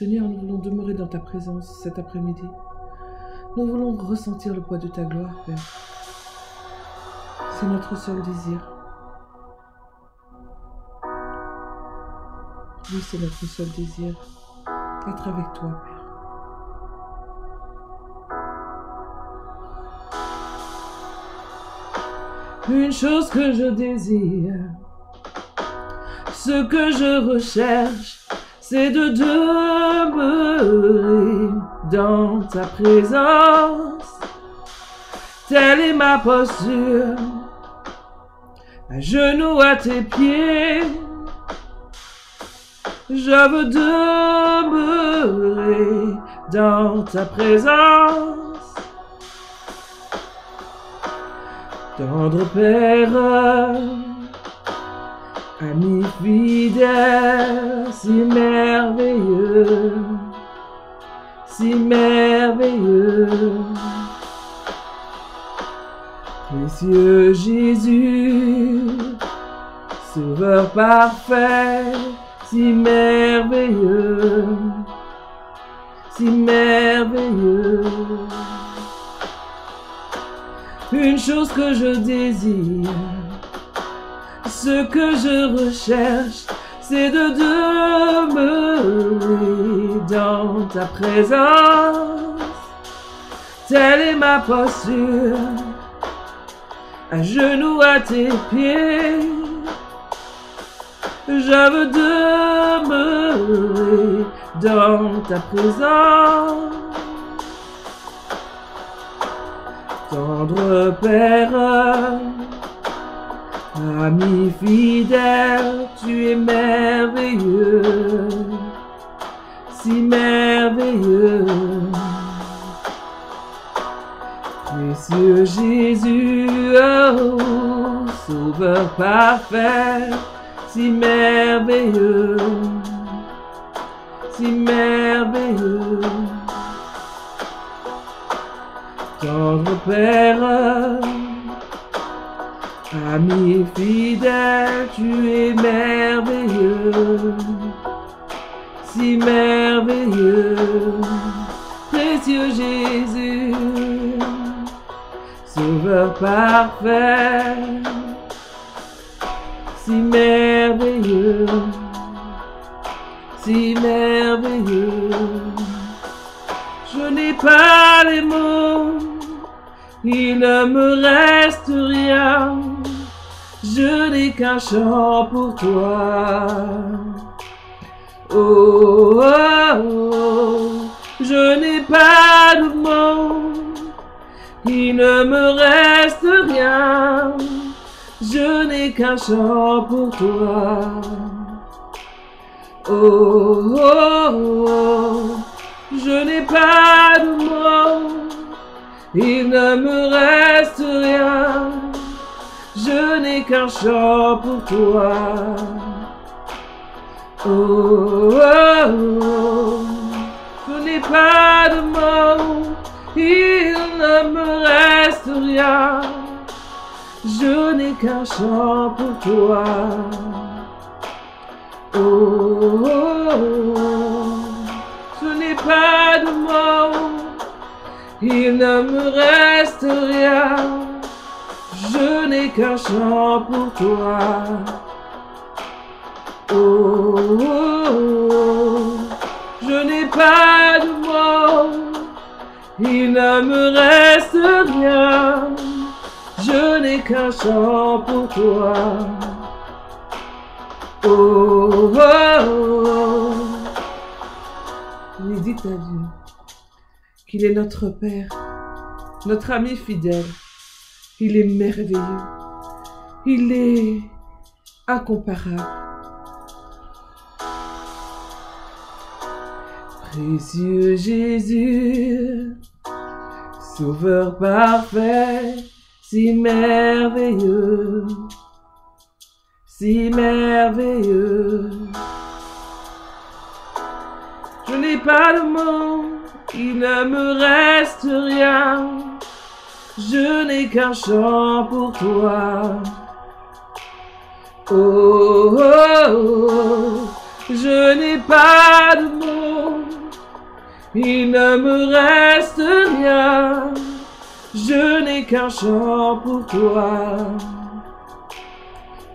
Seigneur, nous voulons demeurer dans ta présence cet après-midi. Nous voulons ressentir le poids de ta gloire, Père. C'est notre seul désir. Oui, c'est notre seul désir. Être avec toi, Père. Une chose que je désire, ce que je recherche, c'est de demeurer dans ta présence. Telle est ma posture, à genoux à tes pieds. Je veux demeurer dans ta présence. Tendre Père, ami fidèle, si merveilleux, si merveilleux. Précieux Jésus, Sauveur parfait, si merveilleux, si merveilleux. Une chose que je désire, ce que je recherche, c'est de demeurer dans ta présence. Telle est ma posture, à genoux à tes pieds. Je veux demeurer dans ta présence. Tendre Père, ami fidèle, tu es merveilleux, si merveilleux. Précieux Jésus, oh, Sauveur parfait, si merveilleux, si merveilleux. Tendre Père, ami fidèle, tu es merveilleux, si merveilleux, précieux Jésus, Sauveur parfait, si merveilleux, si merveilleux. Je n'ai pas les mots, il ne me reste rien. Je n'ai qu'un chant pour toi. Oh, oh, oh, je n'ai pas de mots, il ne me reste rien. Je n'ai qu'un chant pour toi. Oh, oh, oh, je n'ai pas de mots, il ne me reste rien. Je n'ai qu'un chant pour toi. Oh, oh, oh, je n'ai pas de mots, il ne me reste rien. Je n'ai qu'un chant pour toi. Oh, oh, oh, je n'ai pas de mots, il ne me reste rien. Je n'ai qu'un chant pour toi. Oh, oh, oh, je n'ai pas de mots, il ne me reste rien. Je n'ai qu'un chant pour toi. Oh, oh, oh. Oui, dites à Dieu qu'il est notre Père, notre ami fidèle. Il est merveilleux. Il est incomparable. Précieux Jésus, Sauveur parfait, si merveilleux, si merveilleux. Je n'ai pas de mots, il ne me reste rien. Je n'ai qu'un chant pour toi. Oh, oh, oh, je n'ai pas de mots, il ne me reste rien. Je n'ai qu'un chant pour toi.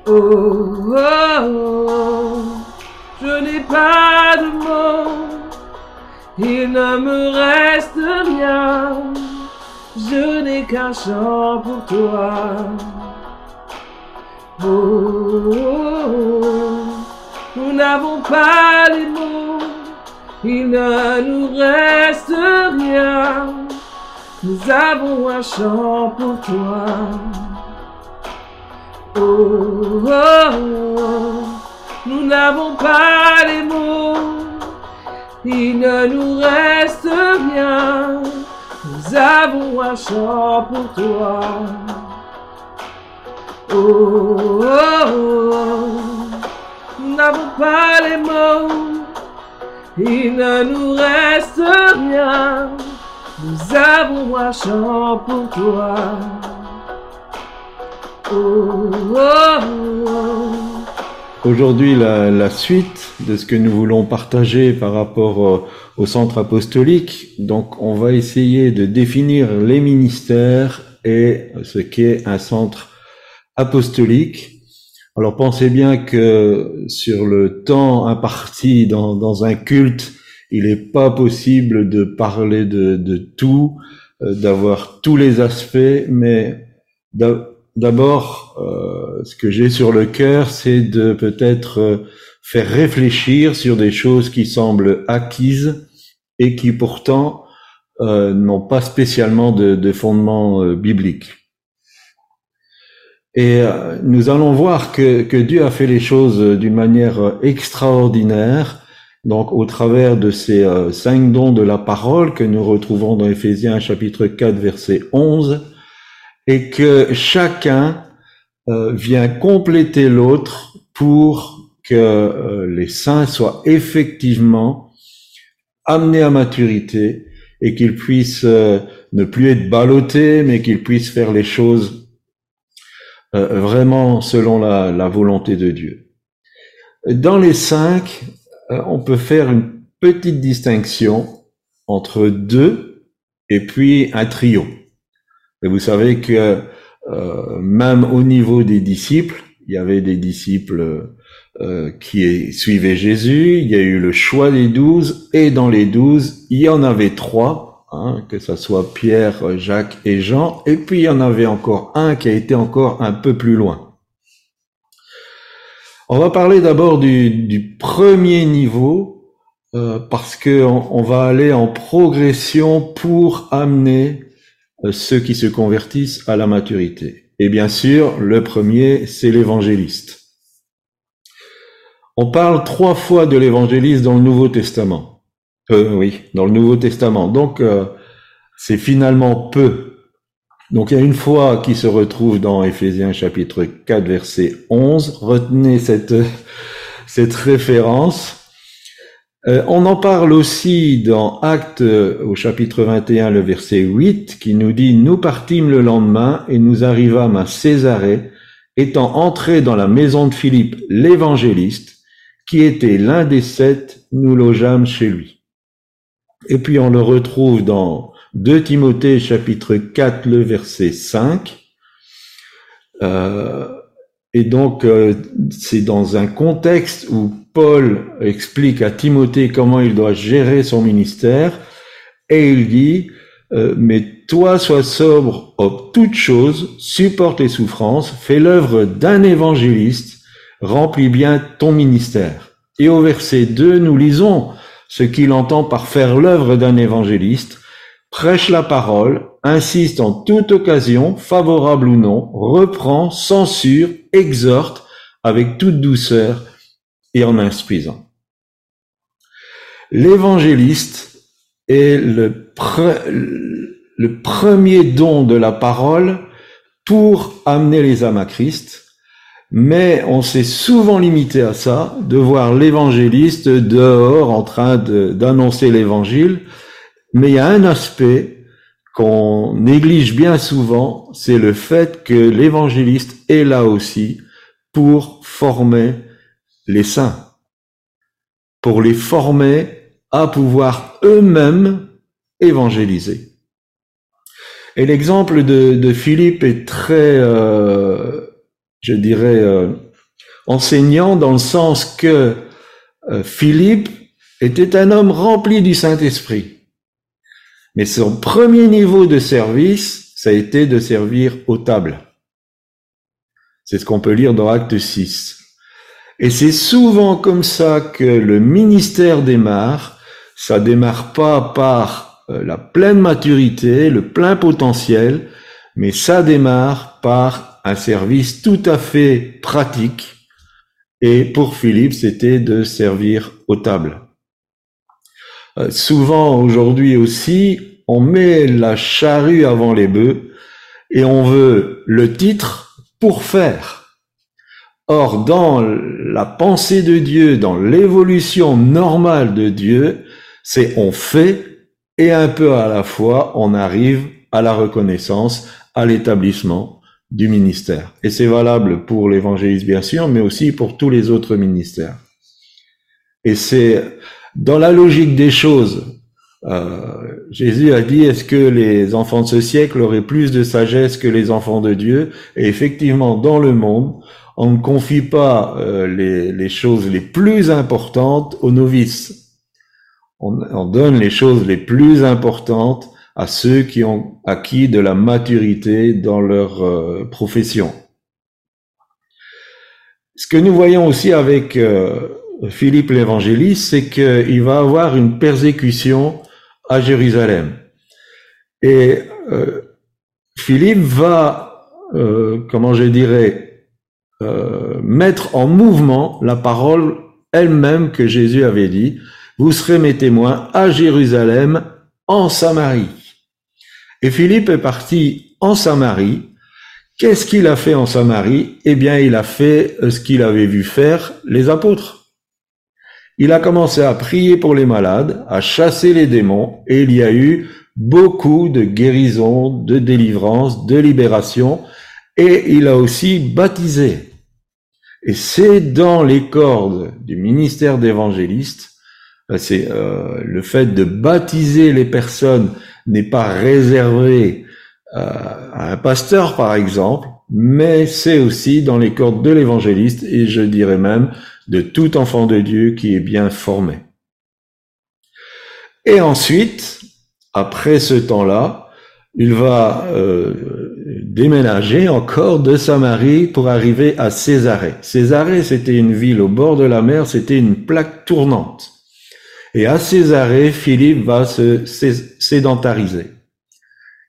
Oh, oh, oh. je n'ai pas de mots. Il ne me reste rien. Je n'ai qu'un chant pour toi. Oh, nous n'avons pas les mots, il ne nous reste rien. Nous avons un chant pour toi. Oh, nous n'avons pas les mots, il ne nous reste rien. Nous avons un chant pour toi. Oh, nous n'avons pas les mots, il ne nous reste rien. Nous avons un chant pour toi. Aujourd'hui, la, suite de ce que nous voulons partager par rapport au centre apostolique. Donc, on va essayer de définir les ministères et ce qu'est un centre apostolique. Alors pensez bien que sur le temps imparti dans, dans un culte, il n'est pas possible de parler de, de tout, euh, d'avoir tous les aspects, mais d'abord, euh, ce que j'ai sur le cœur, c'est de peut-être euh, faire réfléchir sur des choses qui semblent acquises et qui pourtant n'ont pas spécialement de, de fondement biblique. Et euh, nous allons voir que, que, Dieu a fait les choses d'une manière extraordinaire, donc au travers de ces euh, cinq dons de la parole que nous retrouvons dans Éphésiens chapitre 4 verset 11, et que chacun euh, vient compléter l'autre pour que les saints soient effectivement amenés à maturité et qu'ils puissent ne plus être ballottés, mais qu'ils puissent faire les choses euh, vraiment selon la, volonté de Dieu. Dans les cinq, euh, on peut faire une petite distinction entre deux et puis un trio. Et vous savez que euh, même au niveau des disciples, il y avait des disciples qui suivaient Jésus, il y a eu le choix des douze, et dans les douze, il y en avait trois Hein, que ce soit Pierre, Jacques et Jean, et puis il y en avait encore un qui a été encore un peu plus loin. On va parler d'abord du, premier niveau, euh, parce qu'on on va aller en progression pour amener euh, ceux qui se convertissent à la maturité. Et bien sûr, le premier, c'est l'évangéliste. On parle trois fois de l'évangéliste dans le Nouveau Testament. Euh, oui, dans le Nouveau Testament. Donc, euh, c'est finalement peu. Donc, il y a une fois qui se retrouve dans Éphésiens chapitre 4, verset 11. Retenez cette, cette référence. Euh, on en parle aussi dans Actes au chapitre 21, le verset 8, qui nous dit, Nous partîmes le lendemain et nous arrivâmes à Césarée, étant entrés dans la maison de Philippe l'évangéliste, qui était l'un des sept, nous logeâmes chez lui. Et puis on le retrouve dans 2 Timothée chapitre 4, le verset 5. Euh, et donc euh, c'est dans un contexte où Paul explique à Timothée comment il doit gérer son ministère. Et il dit, euh, mais toi sois sobre en toutes choses, supporte les souffrances, fais l'œuvre d'un évangéliste, remplis bien ton ministère. Et au verset 2, nous lisons, ce qu'il entend par faire l'œuvre d'un évangéliste, prêche la parole, insiste en toute occasion, favorable ou non, reprend, censure, exhorte avec toute douceur et en instruisant. L'évangéliste est le, premier don de la parole pour amener les âmes à Christ, mais on s'est souvent limité à ça, de voir l'évangéliste dehors en train d'annoncer l'évangile. Mais il y a un aspect qu'on néglige bien souvent, c'est le fait que l'évangéliste est là aussi pour former les saints, pour les former à pouvoir eux-mêmes évangéliser. Et l'exemple de, Philippe est très, euh, je dirais, euh, enseignant dans le sens que euh, Philippe était un homme rempli du Saint-Esprit. Mais son premier niveau de service, ça a été de servir aux tables. C'est ce qu'on peut lire dans Acte 6. Et c'est souvent comme ça que le ministère démarre. Ça démarre pas par euh, la pleine maturité, le plein potentiel, mais ça démarre par un service tout à fait pratique. Et pour Philippe, c'était de servir aux tables. Euh, souvent aujourd'hui aussi, on met la charrue avant les bœufs et on veut le titre pour faire. Or, dans la pensée de Dieu, dans l'évolution normale de Dieu, c'est on fait et un peu à la fois on arrive à la reconnaissance, à l'établissement du ministère. Et c'est valable pour l'évangéliste bien sûr, mais aussi pour tous les autres ministères. Et c'est dans la logique des choses, euh, Jésus a dit, est-ce que les enfants de ce siècle auraient plus de sagesse que les enfants de Dieu? Et effectivement, dans le monde, on ne confie pas euh, les, choses les plus importantes aux novices. On, on, donne les choses les plus importantes à ceux qui ont acquis de la maturité dans leur euh, profession. Ce que nous voyons aussi avec euh, Philippe l'évangéliste, c'est qu'il va avoir une persécution à Jérusalem. Et Philippe va, comment je dirais, euh, mettre en mouvement la parole elle-même que Jésus avait dit, vous serez mes témoins à Jérusalem, en Samarie. Et Philippe est parti en Samarie. Qu'est-ce qu'il a fait en Samarie? Eh bien, il a fait ce qu'il avait vu faire les apôtres. Il a commencé à prier pour les malades, à chasser les démons, et il y a eu beaucoup de guérisons, de délivrances, de libérations, et il a aussi baptisé. Et c'est dans les cordes du ministère d'évangéliste, euh, c'est euh, le fait de baptiser les personnes n'est pas réservé euh, à un pasteur par exemple, mais c'est aussi dans les cordes de l'évangéliste et je dirais même de tout enfant de Dieu qui est bien formé. Et ensuite, après ce temps-là, il va déménager encore de Samarie pour arriver à Césarée. Césarée, c'était une ville au bord de la mer, c'était une plaque tournante. Et à Césarée, Philippe va se sédentariser.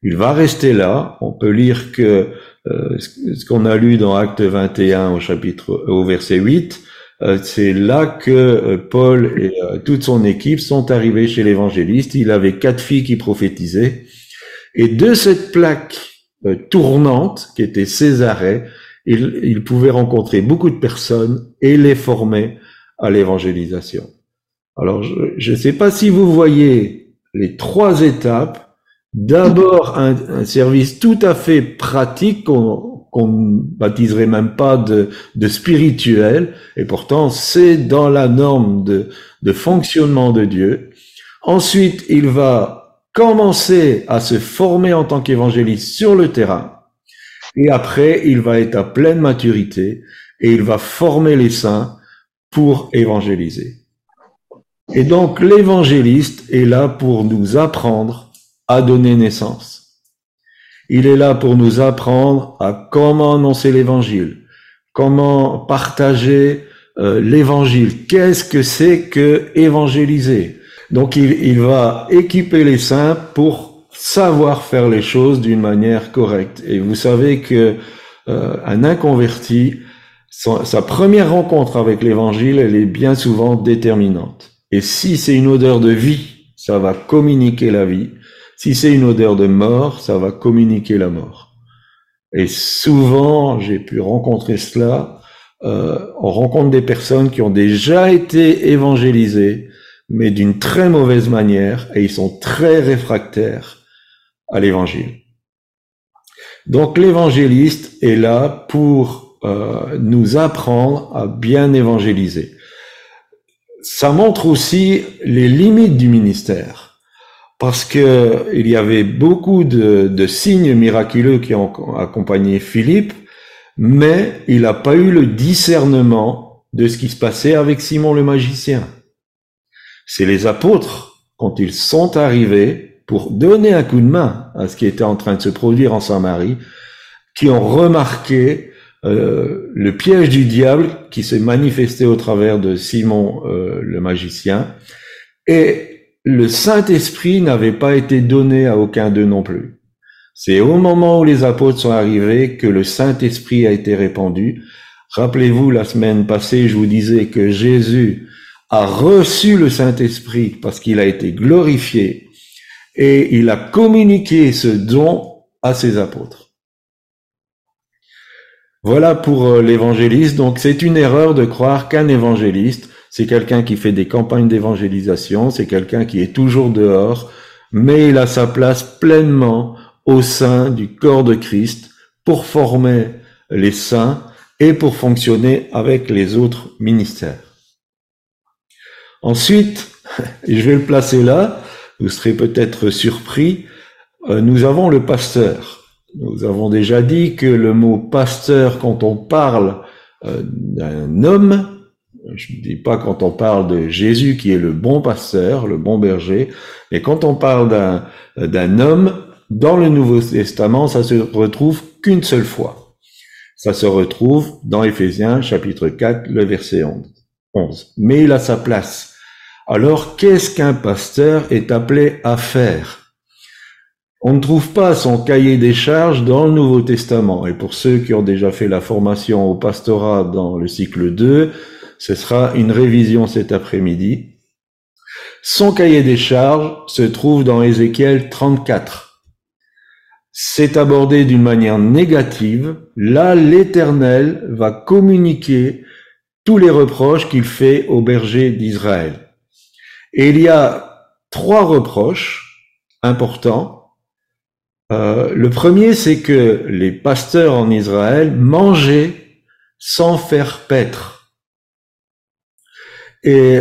Il va rester là. On peut lire que euh, ce qu'on a lu dans Acte 21 au chapitre au verset 8, euh, c'est là que euh, Paul et toute son équipe sont arrivés chez l'évangéliste. Il avait quatre filles qui prophétisaient. Et de cette plaque tournante, qui était Césarée, il, il pouvait rencontrer beaucoup de personnes et les former à l'évangélisation. Alors, je ne sais pas si vous voyez les trois étapes. D'abord, un, un, service tout à fait pratique qu'on qu'on baptiserait même pas de, de spirituel, et pourtant c'est dans la norme de, de fonctionnement de Dieu. Ensuite, il va commencer à se former en tant qu'évangéliste sur le terrain, et après, il va être à pleine maturité, et il va former les saints pour évangéliser. Et donc l'évangéliste est là pour nous apprendre à donner naissance. Il est là pour nous apprendre à comment annoncer l'évangile, comment partager euh, l'évangile. Qu'est-ce que c'est que évangéliser? Donc il, va équiper les saints pour savoir faire les choses d'une manière correcte. Et vous savez que euh, un inconverti, sa première rencontre avec l'évangile, elle est bien souvent déterminante. Et si c'est une odeur de vie, ça va communiquer la vie. Si c'est une odeur de mort, ça va communiquer la mort. Et souvent, j'ai pu rencontrer cela, euh, on rencontre des personnes qui ont déjà été évangélisées, mais d'une très mauvaise manière, et ils sont très réfractaires à l'évangile. Donc l'évangéliste est là pour euh, nous apprendre à bien évangéliser. ça montre aussi les limites du ministère, parce que il y avait beaucoup de, de signes miraculeux qui ont accompagné Philippe, mais il n'a pas eu le discernement de ce qui se passait avec Simon le magicien. C'est les apôtres, quand ils sont arrivés pour donner un coup de main à ce qui était en train de se produire en Samarie, qui ont remarqué euh, le piège du diable qui s'est manifesté au travers de Simon euh, le magicien, et le Saint-Esprit n'avait pas été donné à aucun d'eux non plus. C'est au moment où les apôtres sont arrivés que le Saint-Esprit a été répandu. Rappelez-vous, la semaine passée, je vous disais que Jésus a reçu le Saint-Esprit parce qu'il a été glorifié et il a communiqué ce don à ses apôtres. Voilà pour euh, l'évangéliste. Donc c'est une erreur de croire qu'un évangéliste, c'est quelqu'un qui fait des campagnes d'évangélisation, c'est quelqu'un qui est toujours dehors, mais il a sa place pleinement au sein du corps de Christ pour former les saints et pour fonctionner avec les autres ministères. Ensuite, et je vais le placer là, vous serez peut-être surpris, euh, nous avons le pasteur. Nous avons déjà dit que le mot pasteur, quand on parle euh, d'un homme, je ne dis pas quand on parle de Jésus qui est le bon pasteur, le bon berger, mais quand on parle d'un, homme, dans le Nouveau Testament, ça se retrouve qu'une seule fois. Ça se retrouve dans Éphésiens chapitre 4, le verset 11. Mais il a sa place. Alors, qu'est-ce qu'un pasteur est appelé à faire? On ne trouve pas son cahier des charges dans le Nouveau Testament. Et pour ceux qui ont déjà fait la formation au pastorat dans le cycle 2, ce sera une révision cet après-midi. Son cahier des charges se trouve dans Ézéchiel 34. C'est abordé d'une manière négative. Là, l'Éternel va communiquer tous les reproches qu'il fait aux bergers d'Israël. Il y a trois reproches importants euh, le premier, c'est que les pasteurs en Israël mangeaient sans faire paître. Et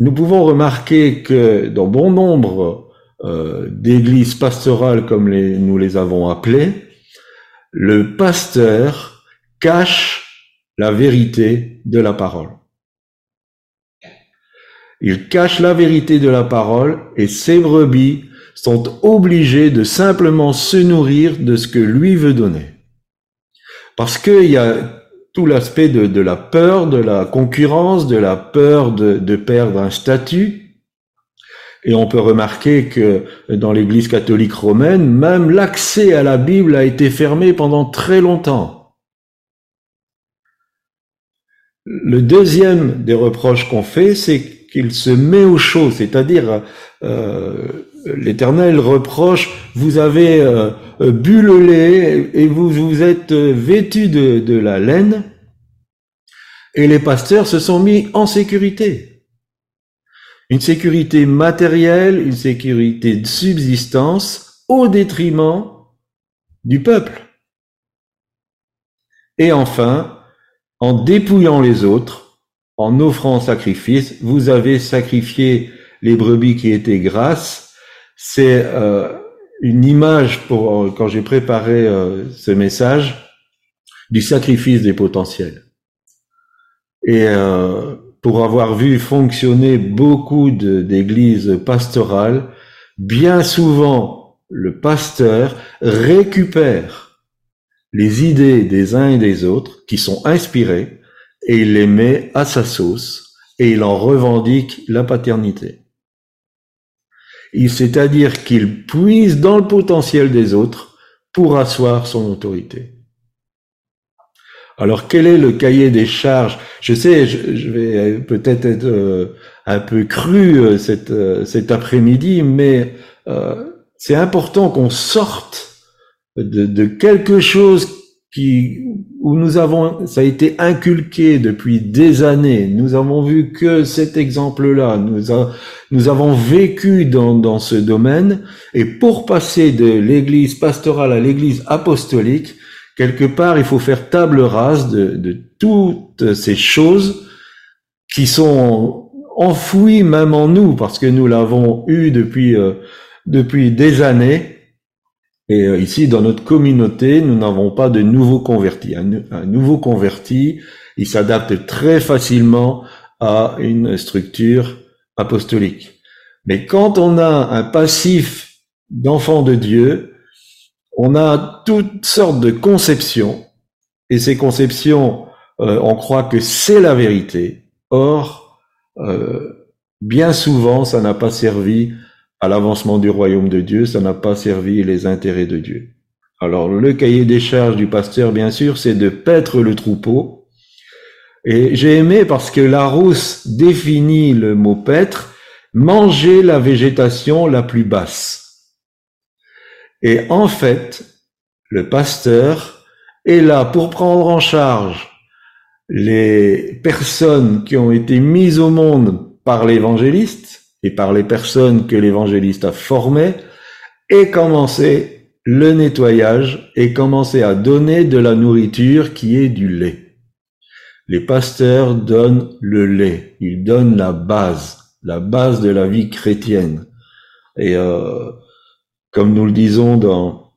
nous pouvons remarquer que dans bon nombre euh, d'églises pastorales, comme nous les avons appelées, le pasteur cache la vérité de la parole. Il cache la vérité de la parole et ses brebis sont obligés de simplement se nourrir de ce que lui veut donner. Parce qu'il y a tout l'aspect de, la peur, de la concurrence, de la peur de, perdre un statut. Et on peut remarquer que dans l'Église catholique romaine, même l'accès à la Bible a été fermé pendant très longtemps. Le deuxième des reproches qu'on fait, c'est qu'il se met aux choses, c'est-à-dire euh, l'Éternel reproche, vous avez euh, bu le lait et vous vous êtes vêtu de, de la laine, et les pasteurs se sont mis en sécurité. Une sécurité matérielle, une sécurité de subsistance au détriment du peuple. Et enfin, en dépouillant les autres, en offrant sacrifice, vous avez sacrifié les brebis qui étaient grasses c'est euh, une image pour euh, quand j'ai préparé euh, ce message du sacrifice des potentiels. Et pour avoir vu fonctionner beaucoup d'églises pastorales, bien souvent le pasteur récupère les idées des uns et des autres qui sont inspirées et il les met à sa sauce et il en revendique la paternité c'est-à-dire qu'il puise dans le potentiel des autres pour asseoir son autorité. Alors quel est le cahier des charges? Je sais, je, vais peut-être être, euh, un peu cru euh, cet, euh, cet après-midi, mais c'est important qu'on sorte de, de, quelque chose qui où nous avons, ça a été inculqué depuis des années. Nous avons vu que cet exemple-là, nous, nous avons vécu dans, dans ce domaine. Et pour passer de l'église pastorale à l'église apostolique, quelque part, il faut faire table rase de, de toutes ces choses qui sont enfouis même en nous parce que nous l'avons eu depuis euh, depuis des années. Et euh, ici, dans notre communauté, nous n'avons pas de nouveaux convertis. Un, nouveau converti, il s'adapte très facilement à une structure apostolique. Mais quand on a un passif d'enfant de Dieu, on a toutes sortes de conceptions, et ces conceptions, euh, on croit que c'est la vérité. Or, euh, bien souvent, ça n'a pas servi à l'avancement du royaume de Dieu, ça n'a pas servi les intérêts de Dieu. Alors, le cahier des charges du pasteur, bien sûr, c'est de paître le troupeau. Et j'ai aimé parce que Larousse définit le mot paître, manger la végétation la plus basse. Et en fait, le pasteur est là pour prendre en charge les personnes qui ont été mises au monde par l'évangéliste et par les personnes que l'évangéliste a formées et commencer le nettoyage et commencer à donner de la nourriture qui est du lait. Les pasteurs donnent le lait, ils donnent la base, la base de la vie chrétienne. Et euh, comme nous le disons dans,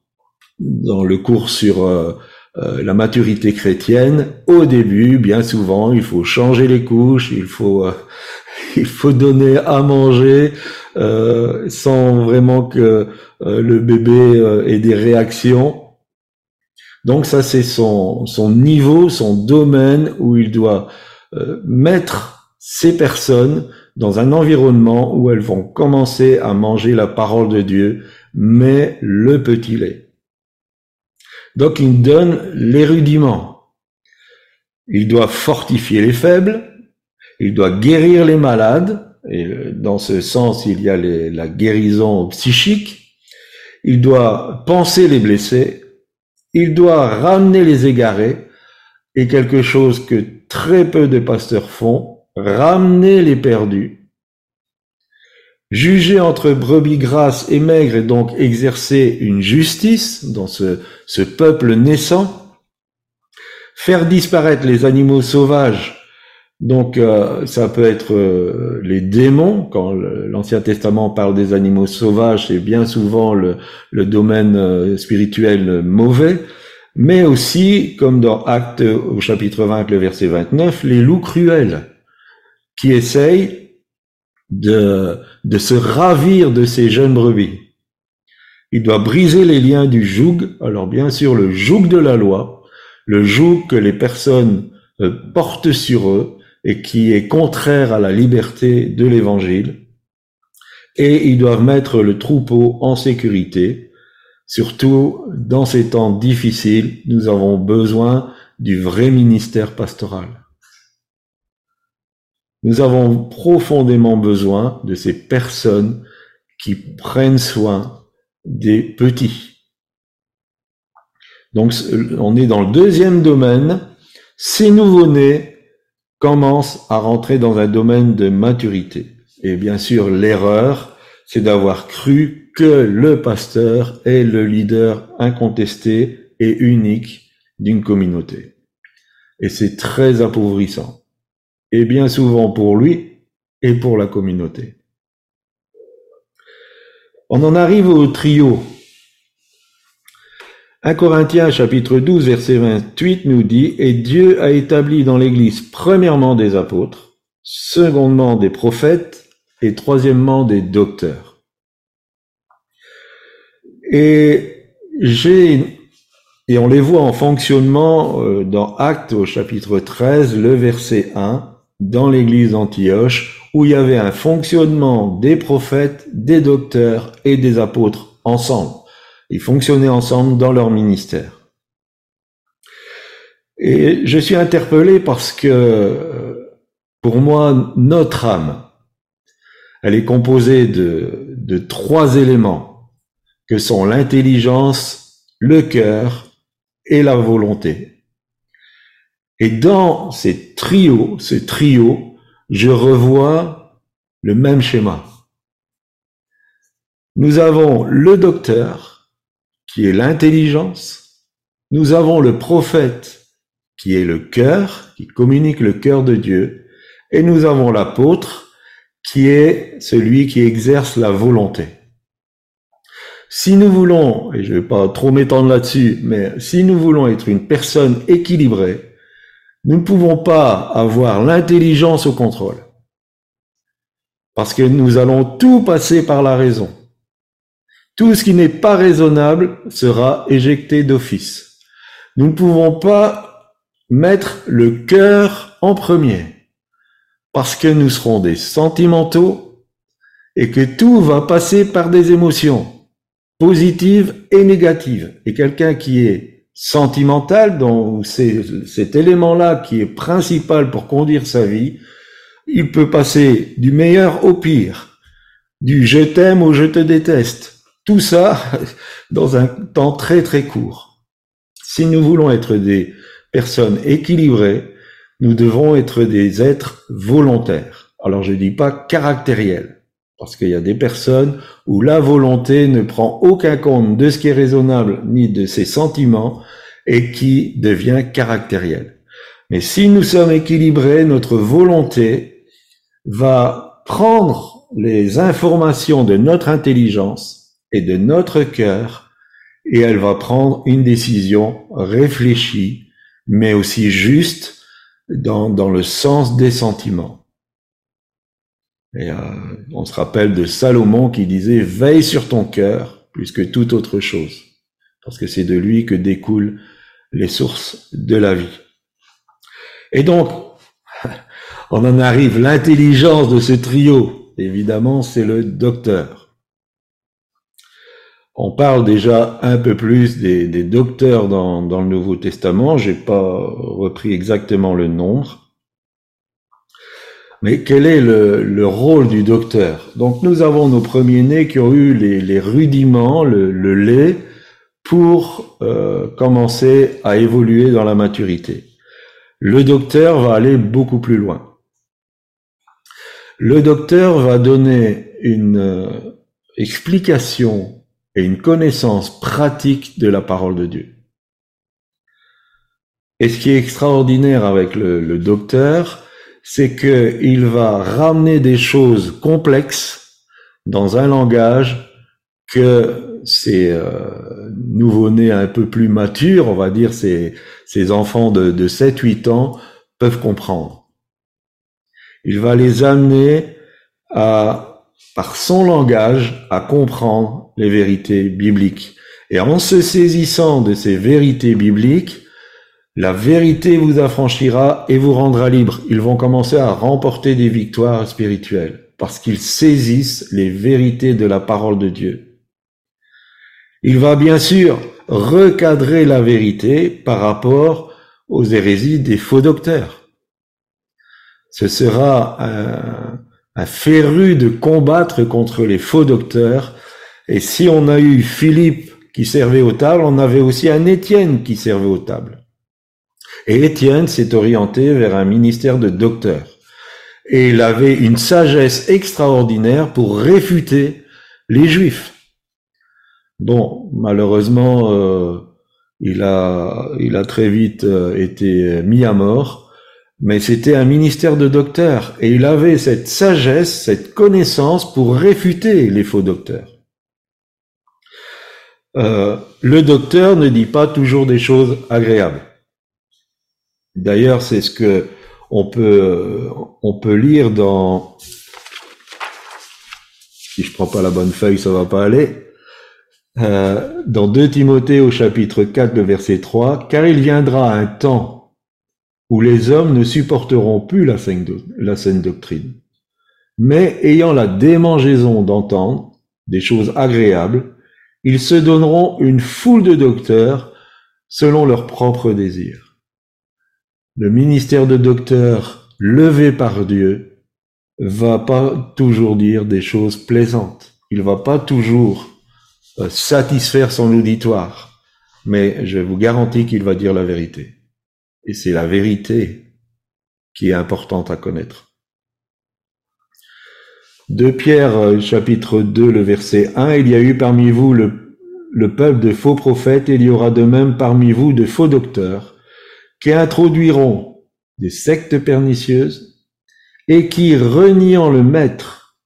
dans le cours sur euh, euh, la maturité chrétienne, au début, bien souvent, il faut changer les couches, il faut, euh, il faut donner à manger sans vraiment que le bébé ait des réactions. Donc ça, c'est son, son niveau, son domaine où il doit mettre ces personnes dans un environnement où elles vont commencer à manger la parole de Dieu, mais le petit lait. Donc il donne les rudiments. Il doit fortifier les faibles, il doit guérir les malades, et dans ce sens il y a la guérison psychique, il doit penser les blessés, il doit ramener les égarés, et quelque chose que très peu de pasteurs font, ramener les perdus, Juger entre brebis grasses et maigres et donc exercer une justice dans ce peuple naissant. Faire disparaître les animaux sauvages, donc euh, ça peut être euh, les démons, quand l'Ancien Testament parle des animaux sauvages, c'est bien souvent le, le domaine euh, spirituel mauvais, mais aussi, comme dans Actes au chapitre 20, le verset 29, les loups cruels, qui essayent de, de se ravir de ces jeunes brebis. Il doit briser les liens du joug, alors bien sûr le joug de la loi, le joug que les personnes euh, portent sur eux et qui est contraire à la liberté de l'évangile. Et ils doivent mettre le troupeau en sécurité. Surtout dans ces temps difficiles, nous avons besoin du vrai ministère pastoral. Nous avons profondément besoin de ces personnes qui prennent soin des petits. Donc on est dans le deuxième domaine. Ces nouveau-nés commencent à rentrer dans un domaine de maturité. Et bien sûr, l'erreur, c'est d'avoir cru que le pasteur est le leader incontesté et unique d'une communauté. Et c'est très appauvrissant et bien souvent pour lui et pour la communauté. On en arrive au trio. 1 Corinthiens chapitre 12 verset 28 nous dit, Et Dieu a établi dans l'Église premièrement des apôtres, secondement des prophètes et troisièmement des docteurs. Et j'ai, et on les voit en fonctionnement euh, dans Actes au chapitre 13, le verset 1, dans l'église d'Antioche où il y avait un fonctionnement des prophètes, des docteurs et des apôtres ensemble. Ils fonctionnaient ensemble dans leur ministère. Et je suis interpellé parce que pour moi, notre âme, elle est composée de, de trois éléments que sont l'intelligence, le cœur et la volonté. Et dans ces trios, ce trio, je revois le même schéma. Nous avons le docteur, qui est l'intelligence. Nous avons le prophète, qui est le cœur, qui communique le cœur de Dieu. et nous avons l'apôtre qui est celui qui exerce la volonté. Si nous voulons, et je ne vais pas trop m'étendre là-dessus, mais si nous voulons être une personne équilibrée, nous ne pouvons pas avoir l'intelligence au contrôle. Parce que nous allons tout passer par la raison. Tout ce qui n'est pas raisonnable sera éjecté d'office. Nous ne pouvons pas mettre le cœur en premier parce que nous serons des sentimentaux et que tout va passer par des émotions positives et négatives. Et quelqu'un qui est sentimental, dont c'est cet élément-là qui est principal pour conduire sa vie, il peut passer du meilleur au pire, du je t'aime au je te déteste, tout ça dans un temps très très court. Si nous voulons être des personnes équilibrées, nous devons être des êtres volontaires. Alors je dis pas caractériels, parce qu'il y a des personnes où la volonté ne prend aucun compte de ce qui est raisonnable ni de ses sentiments et qui devient caractériel. Mais si nous sommes équilibrés, notre volonté va prendre les informations de notre intelligence et de notre cœur et elle va prendre une décision réfléchie, mais aussi juste dans, dans le sens des sentiments. Et euh, on se rappelle de Salomon qui disait veille sur ton cœur plus que toute autre chose, parce que c'est de lui que découlent les sources de la vie. Et donc, on en arrive, l'intelligence de ce trio, évidemment, c'est le docteur. On parle déjà un peu plus des, docteurs dans, le Nouveau Testament. J'ai pas repris exactement le nombre. Mais quel est le, rôle du docteur? Donc nous avons nos premiers-nés qui ont eu les, rudiments, le, lait, pour euh, commencer à évoluer dans la maturité. Le docteur va aller beaucoup plus loin. Le docteur va donner une euh, explication et une connaissance pratique de la parole de Dieu. Et ce qui est extraordinaire avec le, docteur, c'est qu'il va ramener des choses complexes dans un langage que ces euh, nouveau-nés un peu plus matures, on va dire ces, ces enfants de, de 7-8 ans, peuvent comprendre. Il va les amener à, par son langage, à comprendre les vérités bibliques. Et en se saisissant de ces vérités bibliques, la vérité vous affranchira et vous rendra libre. Ils vont commencer à remporter des victoires spirituelles parce qu'ils saisissent les vérités de la parole de Dieu. Il va bien sûr recadrer la vérité par rapport aux hérésies des faux docteurs. Ce sera un, un féru de combattre contre les faux docteurs et si on a eu Philippe qui servait aux tables, on avait aussi un Étienne qui servait aux tables. Et Étienne s'est orienté vers un ministère de docteur. Et il avait une sagesse extraordinaire pour réfuter les Juifs. Bon, malheureusement, euh, il a, il a très vite euh, été mis à mort, mais c'était un ministère de docteur et il avait cette sagesse, cette connaissance pour réfuter les faux docteurs. Euh, le docteur ne dit pas toujours des choses agréables. D'ailleurs, c'est ce que on peut, on peut lire dans, si je prends pas la bonne feuille, ça va pas aller, euh, dans 2 Timothée au chapitre 4, le verset 3, car il viendra un temps où les hommes ne supporteront plus la saine, doctrine, mais ayant la démangeaison d'entendre des choses agréables, ils se donneront une foule de docteurs selon leurs propres désirs. Le ministère de docteur levé par Dieu va pas toujours dire des choses plaisantes. Il va pas toujours euh, satisfaire son auditoire. Mais je vous garantis qu'il va dire la vérité. Et c'est la vérité qui est importante à connaître. De Pierre euh, chapitre 2, le verset 1, il y a eu parmi vous le, le peuple de faux prophètes, il y aura de même parmi vous de faux docteurs, qui introduiront des sectes pernicieuses et qui, reniant le maître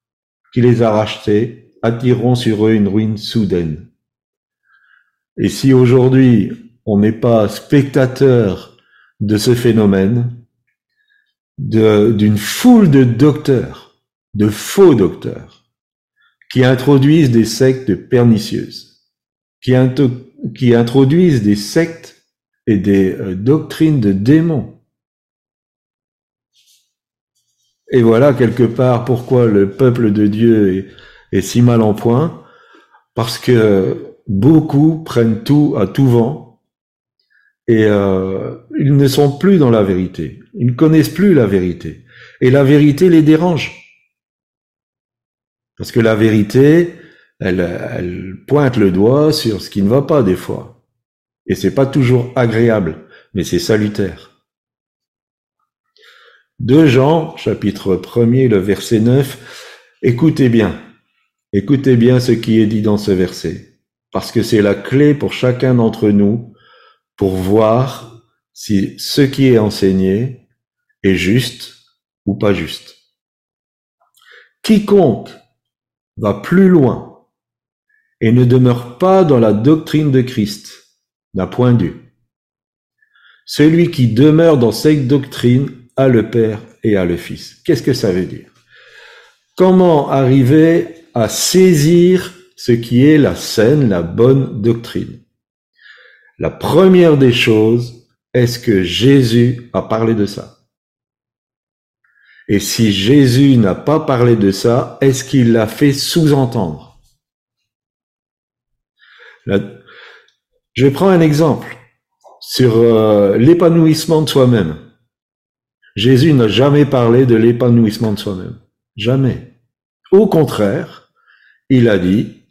qui les a rachetés, attireront sur eux une ruine soudaine. Et si aujourd'hui on n'est pas spectateur de ce phénomène, d'une foule de docteurs, de faux docteurs, qui introduisent des sectes pernicieuses, qui, introduisent des sectes et des euh, doctrines de démons. Et voilà quelque part pourquoi le peuple de Dieu est si mal en point, parce que beaucoup prennent tout à tout vent et euh, ils ne sont plus dans la vérité. Ils ne connaissent plus la vérité. Et la vérité les dérange. Parce que la vérité, elle, pointe le doigt sur ce qui ne va pas des fois. Et c'est pas toujours agréable, mais c'est salutaire. De Jean, chapitre 1er, le verset 9, écoutez bien, écoutez bien ce qui est dit dans ce verset, parce que c'est la clé pour chacun d'entre nous pour voir si ce qui est enseigné est juste ou pas juste. Quiconque va plus loin et ne demeure pas dans la doctrine de Christ n'a point dû. Celui qui demeure dans cette doctrine a le Père et a le Fils. Qu'est-ce que ça veut dire? Comment arriver à saisir ce qui est la saine, la bonne doctrine? La première des choses, est-ce que Jésus a parlé de ça? Et si Jésus n'a pas parlé de ça, est-ce qu'il l'a fait sous-entendre? Je prends un exemple sur euh, l'épanouissement de soi-même. Jésus n'a jamais parlé de l'épanouissement de soi-même. Jamais. Au contraire, il a dit,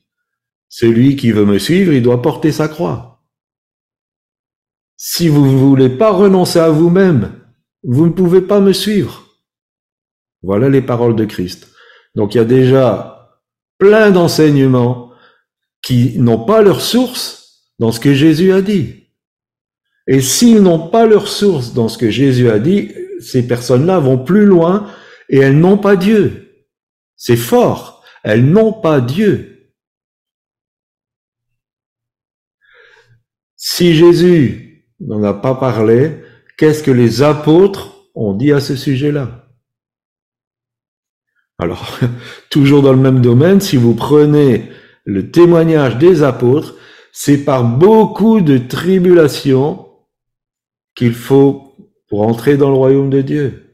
celui qui veut me suivre, il doit porter sa croix. Si vous ne voulez pas renoncer à vous-même, vous ne pouvez pas me suivre. Voilà les paroles de Christ. Donc il y a déjà plein d'enseignements qui n'ont pas leur source dans ce que Jésus a dit. Et s'ils n'ont pas leur source dans ce que Jésus a dit, ces personnes-là vont plus loin et elles n'ont pas Dieu. C'est fort. Elles n'ont pas Dieu. Si Jésus n'en a pas parlé, qu'est-ce que les apôtres ont dit à ce sujet-là? Alors, toujours dans le même domaine, si vous prenez le témoignage des apôtres, c'est par beaucoup de tribulations qu'il faut pour entrer dans le royaume de Dieu.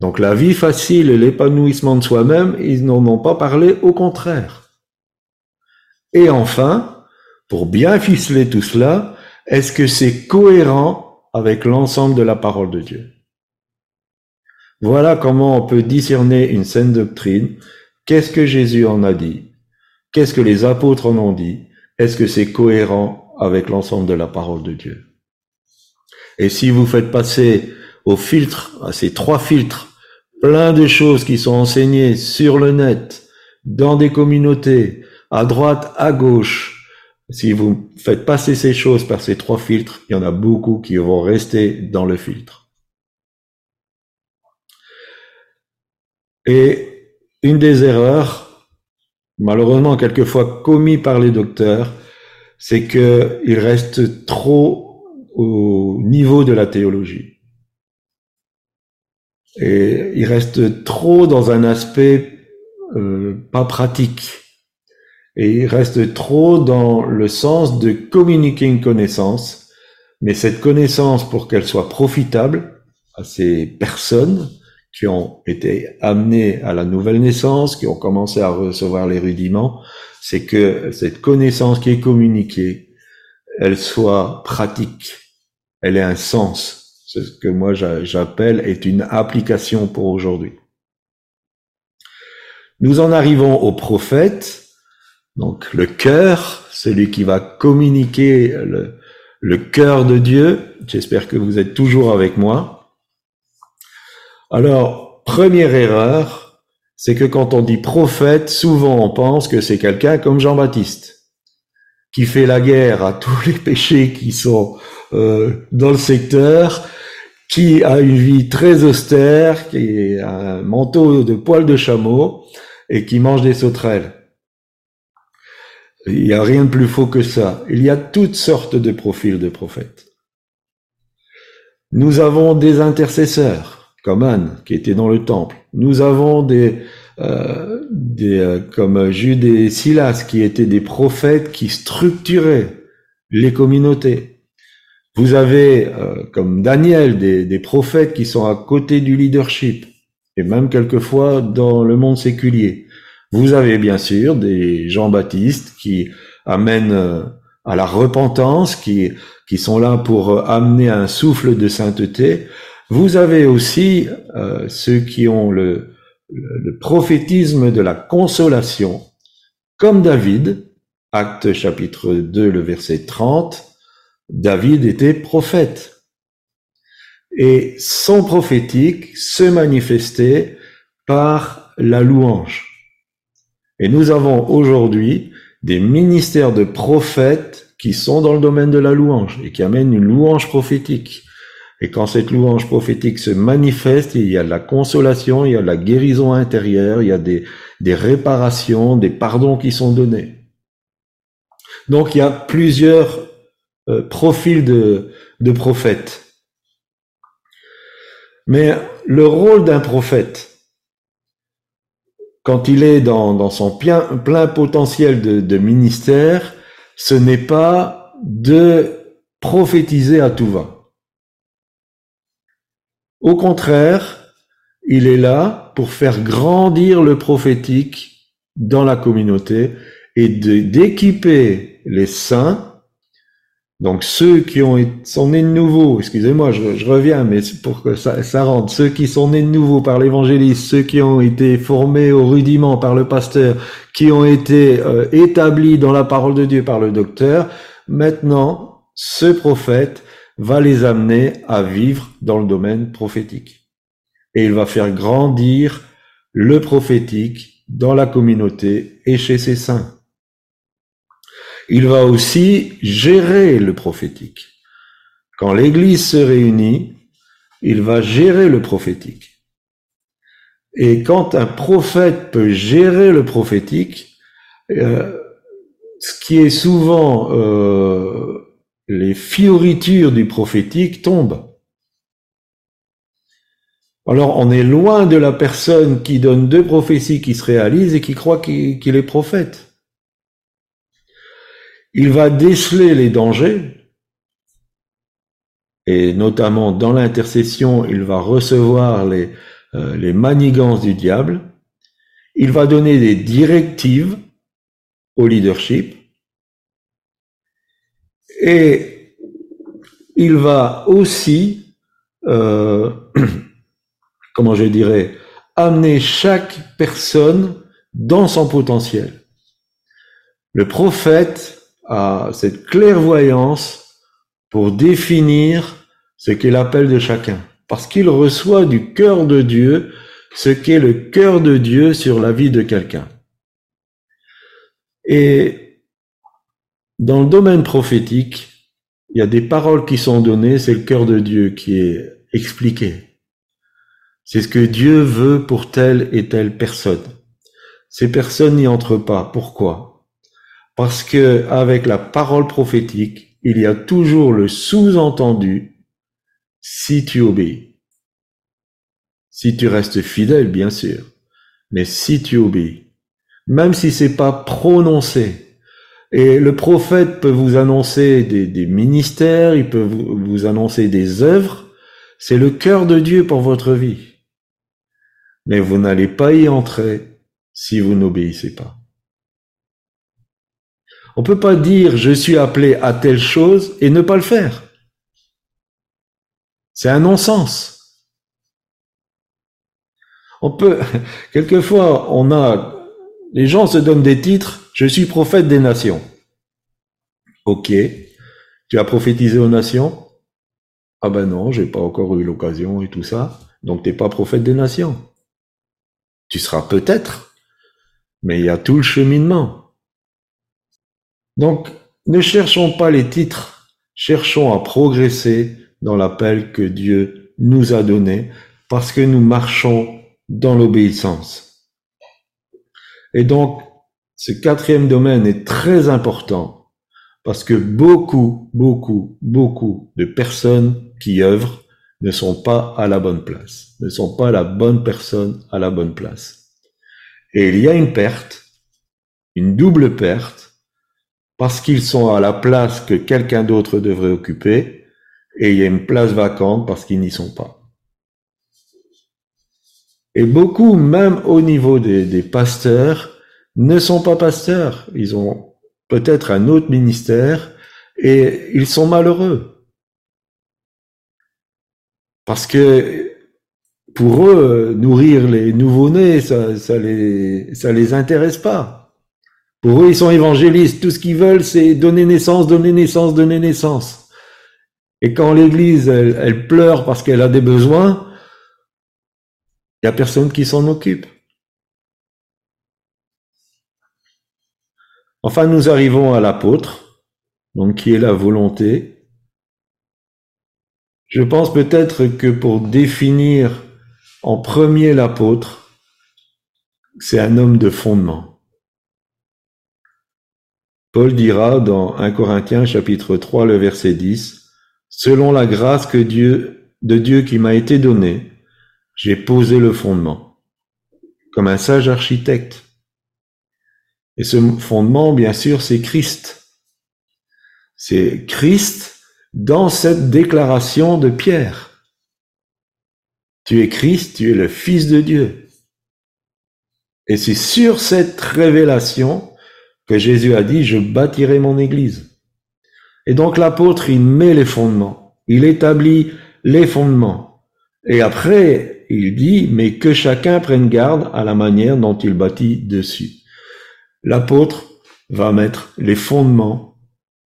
Donc la vie facile et l'épanouissement de soi-même, ils n'en ont pas parlé, au contraire. Et enfin, pour bien ficeler tout cela, est-ce que c'est cohérent avec l'ensemble de la parole de Dieu? Voilà comment on peut discerner une saine doctrine. Qu'est-ce que Jésus en a dit? Qu'est-ce que les apôtres en ont dit? Est-ce que c'est cohérent avec l'ensemble de la parole de Dieu? Et si vous faites passer au filtre, à ces trois filtres, plein de choses qui sont enseignées sur le net, dans des communautés, à droite, à gauche, si vous faites passer ces choses par ces trois filtres, il y en a beaucoup qui vont rester dans le filtre. Et une des erreurs, malheureusement quelquefois commis par les docteurs, c'est qu'ils restent trop au niveau de la théologie. Et il reste trop dans un aspect euh, pas pratique. Et il reste trop dans le sens de communiquer une connaissance. Mais cette connaissance, pour qu'elle soit profitable à ces personnes qui ont été amenées à la nouvelle naissance, qui ont commencé à recevoir les rudiments, c'est que cette connaissance qui est communiquée, elle soit pratique elle est un sens. C'est ce que moi j'appelle est une application pour aujourd'hui. Nous en arrivons au prophète, donc le cœur, celui qui va communiquer le, le cœur de Dieu. J'espère que vous êtes toujours avec moi. Alors, première erreur, c'est que quand on dit prophète, souvent on pense que c'est quelqu'un comme Jean-Baptiste, qui fait la guerre à tous les péchés qui sont euh, dans le secteur, qui a une vie très austère, qui a un manteau de poils de chameau et qui mange des sauterelles. Il n'y a rien de plus faux que ça. Il y a toutes sortes de profils de prophètes. Nous avons des intercesseurs, comme Anne, qui était dans le temple. Nous avons des, euh, euh, comme Jude et Silas, qui étaient des prophètes qui structuraient les communautés. Vous avez, euh, comme Daniel, des prophètes qui sont à côté du leadership, et même quelquefois dans le monde séculier. Vous avez bien sûr des Jean-Baptiste qui amènent euh, à la repentance, qui, qui sont là pour euh, amener un souffle de sainteté. Vous avez aussi euh, ceux qui ont le, le, prophétisme de la consolation, comme David, acte chapitre 2, le verset 30, David était prophète. Et son prophétique se manifestait par la louange. Et nous avons aujourd'hui des ministères de prophètes qui sont dans le domaine de la louange et qui amènent une louange prophétique. Et quand cette louange prophétique se manifeste, il y a la consolation, il y a la guérison intérieure, il y a des, réparations, des pardons qui sont donnés. Donc il y a plusieurs euh, profils de prophètes. Mais le rôle d'un prophète, quand il est dans, son plein, potentiel de, ministère, ce n'est pas de prophétiser à tout va. Au contraire, il est là pour faire grandir le prophétique dans la communauté et d'équiper les saints donc ceux qui ont, sont nés de nouveau, excusez-moi, je, reviens, mais pour que ça, ça rentre, ceux qui sont nés de nouveau par l'évangéliste, ceux qui ont été formés au rudiment par le pasteur, qui ont été euh, établis dans la parole de Dieu par le docteur, maintenant, ce prophète va les amener à vivre dans le domaine prophétique. Et il va faire grandir le prophétique dans la communauté et chez ses saints il va aussi gérer le prophétique. Quand l'Église se réunit, il va gérer le prophétique. Et quand un prophète peut gérer le prophétique, euh, ce qui est souvent euh, les fioritures du prophétique tombent. Alors on est loin de la personne qui donne deux prophéties qui se réalisent et qui croit qu'il est prophète. Il va déceler les dangers, et notamment dans l'intercession, il va recevoir les, euh, manigances du diable. Il va donner des directives au leadership. Et il va aussi, euh, comment je dirais, amener chaque personne dans son potentiel. Le prophète à cette clairvoyance pour définir ce qu'est l'appel de chacun. Parce qu'il reçoit du cœur de Dieu ce qu'est le cœur de Dieu sur la vie de quelqu'un. Et dans le domaine prophétique, il y a des paroles qui sont données, c'est le cœur de Dieu qui est expliqué. C'est ce que Dieu veut pour telle et telle personne. Ces personnes n'y entrent pas. Pourquoi? Parce que avec la parole prophétique, il y a toujours le sous-entendu si tu obéis. Si tu restes fidèle, bien sûr, mais si tu obéis, même si c'est pas prononcé. Et le prophète peut vous annoncer des, ministères, il peut vous annoncer des œuvres. C'est le cœur de Dieu pour votre vie. Mais vous n'allez pas y entrer si vous n'obéissez pas. On peut pas dire je suis appelé à telle chose et ne pas le faire. C'est un non-sens. On peut, quelquefois, on a, les gens se donnent des titres, je suis prophète des nations. Ok. Tu as prophétisé aux nations? Ah ben non, j'ai pas encore eu l'occasion et tout ça. Donc t'es pas prophète des nations. Tu seras peut-être, mais il y a tout le cheminement. Donc, ne cherchons pas les titres, cherchons à progresser dans l'appel que Dieu nous a donné parce que nous marchons dans l'obéissance. Et donc, ce quatrième domaine est très important parce que beaucoup, beaucoup, beaucoup de personnes qui œuvrent ne sont pas à la bonne place, ne sont pas la bonne personne à la bonne place. Et il y a une perte, une double perte, parce qu'ils sont à la place que quelqu'un d'autre devrait occuper, et il y a une place vacante parce qu'ils n'y sont pas. Et beaucoup, même au niveau des, pasteurs, ne sont pas pasteurs. Ils ont peut-être un autre ministère et ils sont malheureux. Parce que pour eux, nourrir les nouveau-nés, ça, ça ça les intéresse pas. Pour eux, ils sont évangélistes. Tout ce qu'ils veulent, c'est donner naissance, donner naissance, donner naissance. Et quand l'église, elle, pleure parce qu'elle a des besoins, il y a personne qui s'en occupe. Enfin, nous arrivons à l'apôtre, donc qui est la volonté. Je pense peut-être que pour définir en premier l'apôtre, c'est un homme de fondement. Paul dira dans 1 Corinthiens chapitre 3 le verset 10, Selon la grâce que de Dieu qui m'a été donnée, j'ai posé le fondement, comme un sage architecte. Et ce fondement, bien sûr, c'est Christ. C'est Christ dans cette déclaration de Pierre. Tu es Christ, tu es le Fils de Dieu. Et c'est sur cette révélation que Jésus a dit, je bâtirai mon Église. Et donc l'apôtre, il met les fondements, il établit les fondements. Et après, il dit, mais que chacun prenne garde à la manière dont il bâtit dessus l'apôtre va mettre les fondements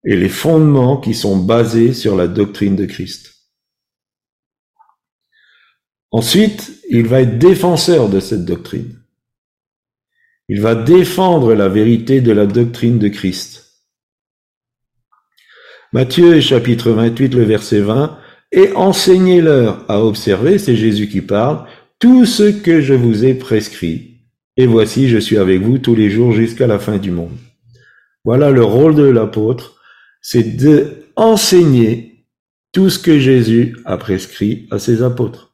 et les fondements qui sont basés sur la doctrine de Christ. Ensuite, il va être défenseur de cette doctrine. Il va défendre la vérité de la doctrine de Christ. Matthieu chapitre 28, le verset 20, et enseignez-leur à observer, c'est Jésus qui parle, tout ce que je vous ai prescrit. Et voici, je suis avec vous tous les jours jusqu'à la fin du monde. Voilà le rôle de l'apôtre, c'est de enseigner tout ce que Jésus a prescrit à ses apôtres.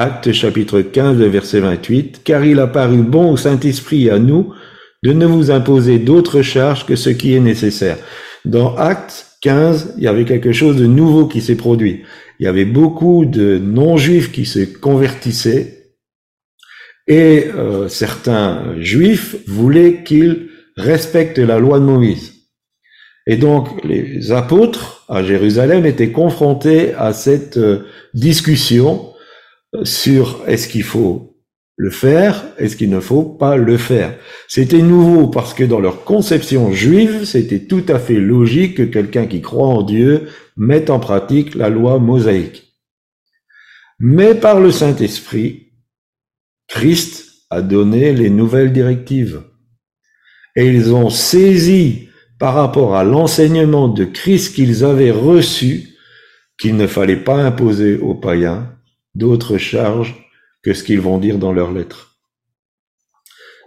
Acte chapitre 15, verset 28, car il a paru bon au Saint-Esprit à nous de ne vous imposer d'autres charges que ce qui est nécessaire. Dans Acte 15, il y avait quelque chose de nouveau qui s'est produit. Il y avait beaucoup de non-juifs qui se convertissaient et euh, certains juifs voulaient qu'ils respectent la loi de Moïse. Et donc les apôtres à Jérusalem étaient confrontés à cette euh, discussion sur est-ce qu'il faut le faire, est-ce qu'il ne faut pas le faire. C'était nouveau parce que dans leur conception juive, c'était tout à fait logique que quelqu'un qui croit en Dieu mette en pratique la loi mosaïque. Mais par le Saint-Esprit, Christ a donné les nouvelles directives. Et ils ont saisi par rapport à l'enseignement de Christ qu'ils avaient reçu qu'il ne fallait pas imposer aux païens d'autres charges que ce qu'ils vont dire dans leurs lettres.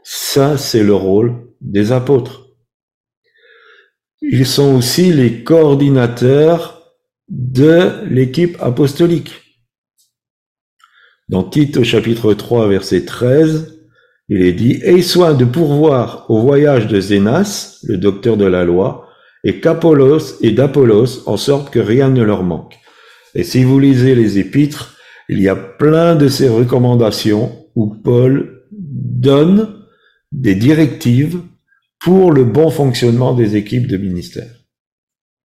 Ça, c'est le rôle des apôtres. Ils sont aussi les coordinateurs de l'équipe apostolique. Dans Tite au chapitre 3 verset 13, il est dit Aie soin de pourvoir au voyage de Zénas, le docteur de la loi, et qu'Apollos et d'Apollos, en sorte que rien ne leur manque. Et si vous lisez les épîtres, il y a plein de ces recommandations où Paul donne des directives pour le bon fonctionnement des équipes de ministère.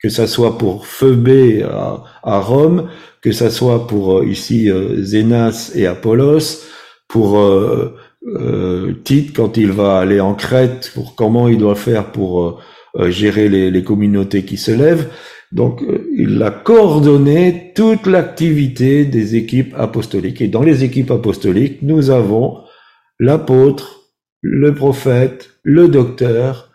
Que ça soit pour Phoebé à, Rome, que ça soit pour euh, ici euh, Zénas et Apollos, pour euh, Tite quand il va aller en Crète, pour comment il doit faire pour gérer les, communautés qui se lèvent. Donc, il a coordonné toute l'activité des équipes apostoliques. Et dans les équipes apostoliques, nous avons l'apôtre, le prophète, le docteur,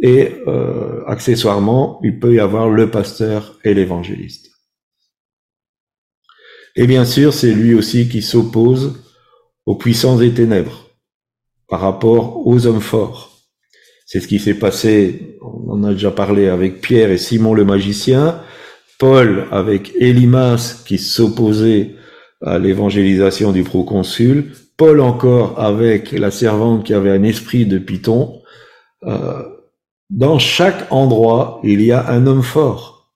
et euh, accessoirement, il peut y avoir le pasteur et l'évangéliste. Et bien sûr, c'est lui aussi qui s'oppose aux puissances des ténèbres par rapport aux hommes forts. C'est ce qui s'est passé, on en a déjà parlé avec Pierre et Simon le magicien, Paul avec Élimas qui s'opposait à l'évangélisation du proconsul, Paul encore avec la servante qui avait un esprit de python. Euh, dans chaque endroit, il y a un homme fort.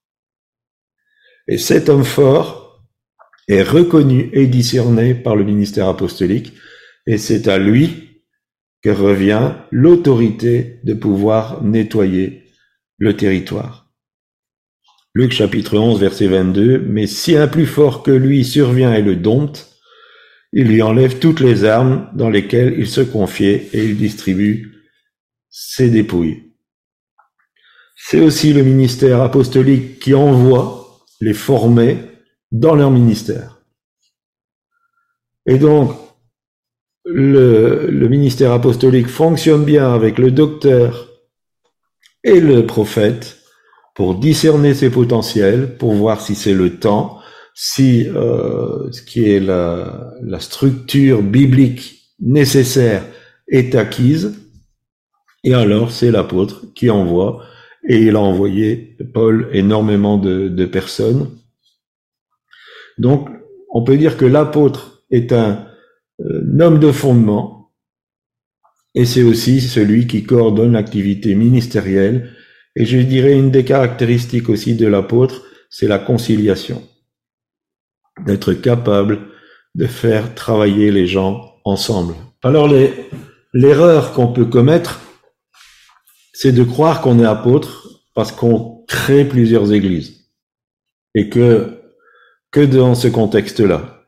Et cet homme fort est reconnu et discerné par le ministère apostolique, et c'est à lui que revient l'autorité de pouvoir nettoyer le territoire. Luc chapitre 11 verset 22, Mais si un plus fort que lui survient et le dompte, il lui enlève toutes les armes dans lesquelles il se confiait et il distribue ses dépouilles. C'est aussi le ministère apostolique qui envoie les formés dans leur ministère. Et donc, le, ministère apostolique fonctionne bien avec le docteur et le prophète pour discerner ses potentiels, pour voir si c'est le temps, si euh, ce qui est la, structure biblique nécessaire est acquise, et alors c'est l'apôtre qui envoie, et il a envoyé, Paul, énormément de, personnes. Donc, on peut dire que l'apôtre est un homme de fondement, et c'est aussi celui qui coordonne l'activité ministérielle, et je dirais une des caractéristiques aussi de l'apôtre, c'est la conciliation d'être capable de faire travailler les gens ensemble. Alors l'erreur qu'on peut commettre, c'est de croire qu'on est apôtre parce qu'on crée plusieurs églises et que que dans ce contexte-là.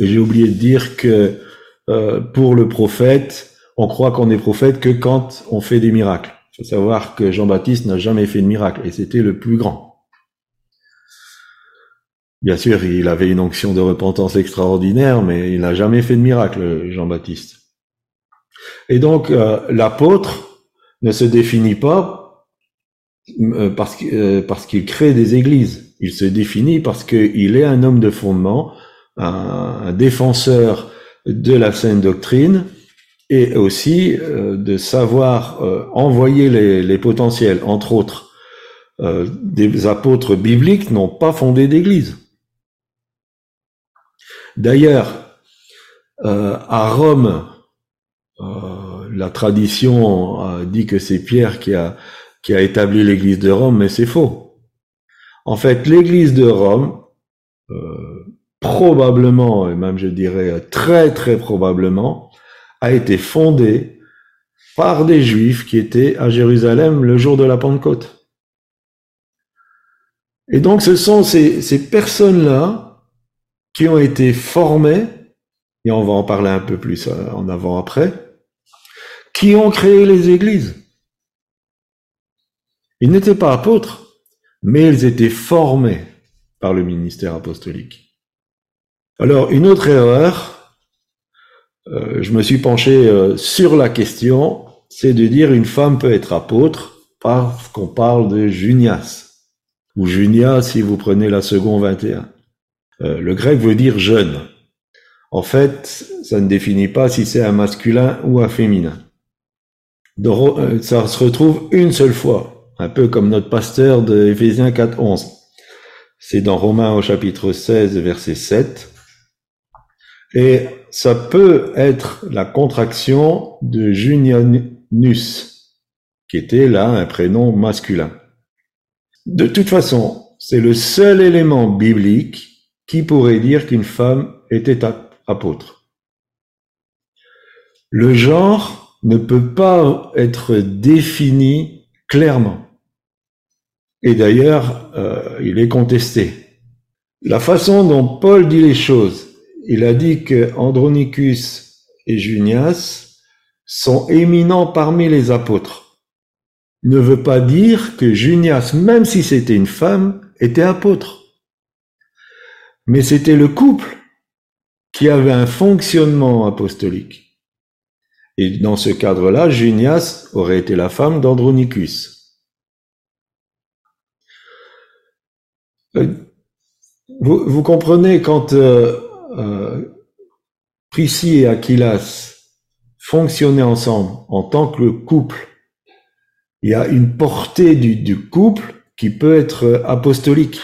J'ai oublié de dire que euh, pour le prophète, on croit qu'on est prophète que quand on fait des miracles. Il faut savoir que Jean-Baptiste n'a jamais fait de miracle et c'était le plus grand. Bien sûr, il avait une onction de repentance extraordinaire, mais il n'a jamais fait de miracle, Jean-Baptiste. Et donc, euh, l'apôtre ne se définit pas euh, parce qu'il crée des églises. Il se définit parce qu'il est un homme de fondement, un, défenseur de la sainte doctrine, et aussi de savoir envoyer les, les, potentiels. Entre autres, des apôtres bibliques n'ont pas fondé d'église. D'ailleurs, euh, à Rome, euh, la tradition dit que c'est Pierre qui a, qui a établi l'église de Rome, mais c'est faux. En fait, l'église de Rome, euh, probablement, et même je dirais très très probablement, a été fondée par des juifs qui étaient à Jérusalem le jour de la Pentecôte. Et donc ce sont ces, ces personnes-là qui ont été formés, et on va en parler un peu plus euh, en avant après, qui ont créé les églises. Ils n'étaient pas apôtres, mais ils étaient formés par le ministère apostolique. Alors, une autre erreur, euh, je me suis penché euh, sur la question, c'est de dire une femme peut être apôtre parce qu'on parle de Junias, ou Junia si vous prenez la seconde 21. Euh, le grec veut dire jeune. En fait, ça ne définit pas si c'est un masculin ou un féminin. Euh, ça se retrouve une seule fois, un peu comme notre pasteur de Éphésiens 4, 11. C'est dans Romains au chapitre 16, verset 7. Et ça peut être la contraction de Junianus, qui était là un prénom masculin. De toute façon, c'est le seul élément biblique qui pourrait dire qu'une femme était apôtre Le genre ne peut pas être défini clairement. Et d'ailleurs, euh, il est contesté. La façon dont Paul dit les choses, il a dit que Andronicus et Junias sont éminents parmi les apôtres. Ne veut pas dire que Junias, même si c'était une femme, était apôtre mais c'était le couple qui avait un fonctionnement apostolique. Et dans ce cadre-là, Junias aurait été la femme d'Andronicus. Euh, vous, comprenez quand euh, euh, et Aquilas fonctionnaient ensemble en tant que couple, il y a une portée du, du couple qui peut être apostolique.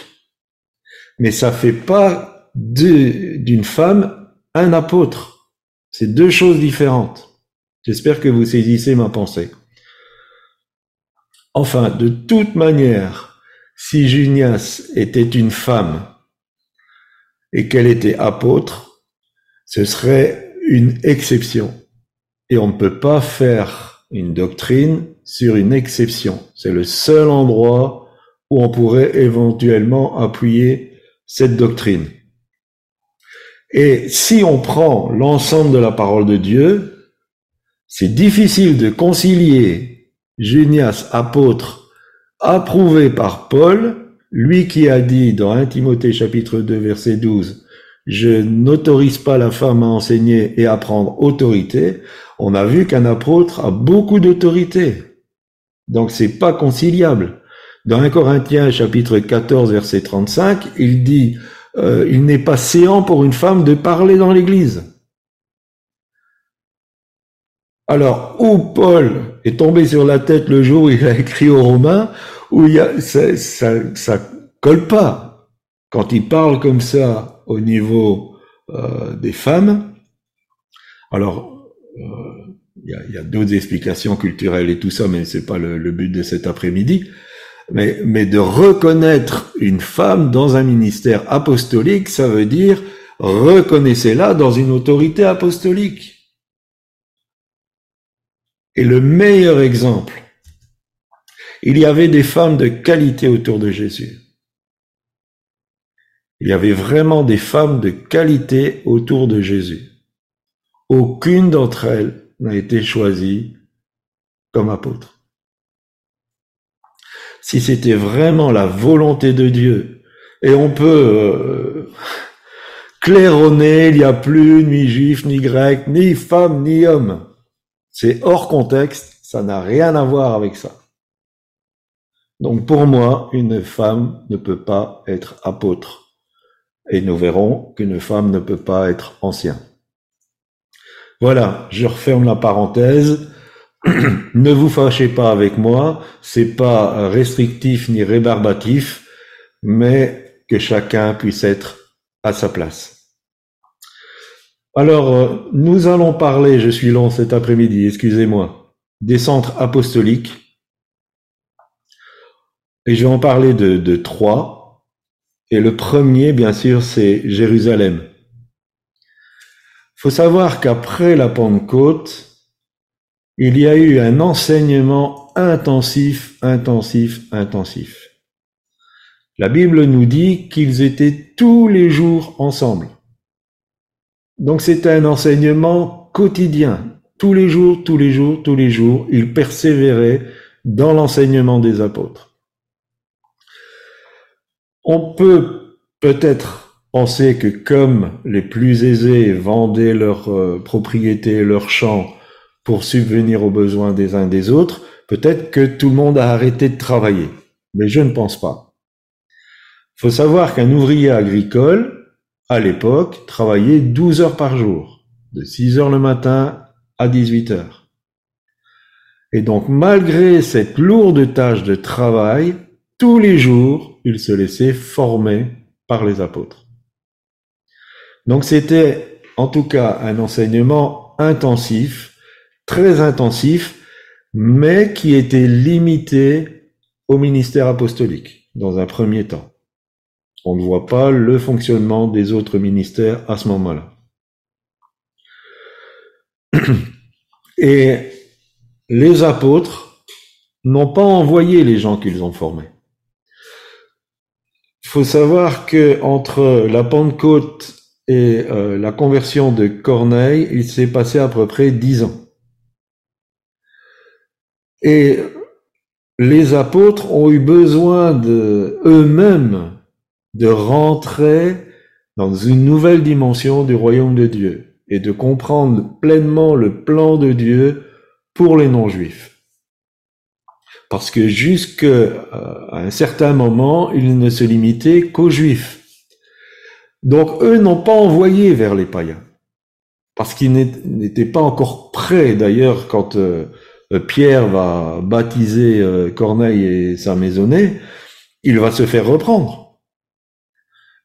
Mais ça fait pas d'une femme un apôtre. C'est deux choses différentes. J'espère que vous saisissez ma pensée. Enfin, de toute manière, si Junias était une femme et qu'elle était apôtre, ce serait une exception. Et on ne peut pas faire une doctrine sur une exception. C'est le seul endroit où on pourrait éventuellement appuyer cette doctrine. Et si on prend l'ensemble de la parole de Dieu, c'est difficile de concilier Junias, apôtre, approuvé par Paul, lui qui a dit dans 1 Timothée chapitre 2 verset 12, je n'autorise pas la femme à enseigner et à prendre autorité, on a vu qu'un apôtre a beaucoup d'autorité. Donc c'est pas conciliable. Dans 1 Corinthiens chapitre 14 verset 35, il dit euh, il n'est pas séant pour une femme de parler dans l'église. Alors, où Paul est tombé sur la tête le jour où il a écrit aux Romains, où il y a, ça, ça, colle pas. Quand il parle comme ça au niveau euh, des femmes, alors euh, il y a, a d'autres explications culturelles et tout ça, mais c'est pas le, le, but de cet après-midi. Mais, mais de reconnaître une femme dans un ministère apostolique, ça veut dire reconnaissez-la dans une autorité apostolique. Et le meilleur exemple, il y avait des femmes de qualité autour de Jésus. Il y avait vraiment des femmes de qualité autour de Jésus. Aucune d'entre elles n'a été choisie comme apôtre. Si c'était vraiment la volonté de Dieu, et on peut euh, claironner, il n'y a plus ni juif, ni grec, ni femme, ni homme. C'est hors contexte, ça n'a rien à voir avec ça. Donc pour moi, une femme ne peut pas être apôtre. Et nous verrons qu'une femme ne peut pas être ancien. Voilà, je referme la parenthèse. ne vous fâchez pas avec moi, c'est pas restrictif ni rébarbatif, mais que chacun puisse être à sa place. Alors, euh, nous allons parler, je suis long cet après-midi, excusez-moi, des centres apostoliques. Et je vais en parler de, trois. Et le premier, bien sûr, c'est Jérusalem. Faut savoir qu'après la Pentecôte, il y a eu un enseignement intensif, intensif, intensif. La Bible nous dit qu'ils étaient tous les jours ensemble. Donc c'était un enseignement quotidien. Tous les jours, tous les jours, tous les jours, il persévérait dans l'enseignement des apôtres. On peut peut-être penser que comme les plus aisés vendaient leurs euh, propriétés, leurs champs pour subvenir aux besoins des uns des autres, peut-être que tout le monde a arrêté de travailler. Mais je ne pense pas. Il faut savoir qu'un ouvrier agricole, à l'époque, travaillait 12 heures par jour, de 6 heures le matin à 18 heures. Et donc, malgré cette lourde tâche de travail, tous les jours, il se laissait former par les apôtres. Donc, c'était en tout cas un enseignement intensif, très intensif, mais qui était limité au ministère apostolique dans un premier temps. On ne voit pas le fonctionnement des autres ministères à ce moment-là. Et les apôtres n'ont pas envoyé les gens qu'ils ont formés. Faut savoir que entre la Pentecôte et euh, la conversion de Corneille, il s'est passé à peu près dix ans. Et les apôtres ont eu besoin de eux-mêmes de rentrer dans une nouvelle dimension du royaume de Dieu et de comprendre pleinement le plan de Dieu pour les non-juifs. Parce que jusqu'à euh, un certain moment, il ne se limitait qu'aux juifs. Donc eux n'ont pas envoyé vers les païens, parce qu'ils n'étaient pas encore prêts. D'ailleurs, quand euh, Pierre va baptiser euh, Corneille et sa maisonnée, il va se faire reprendre.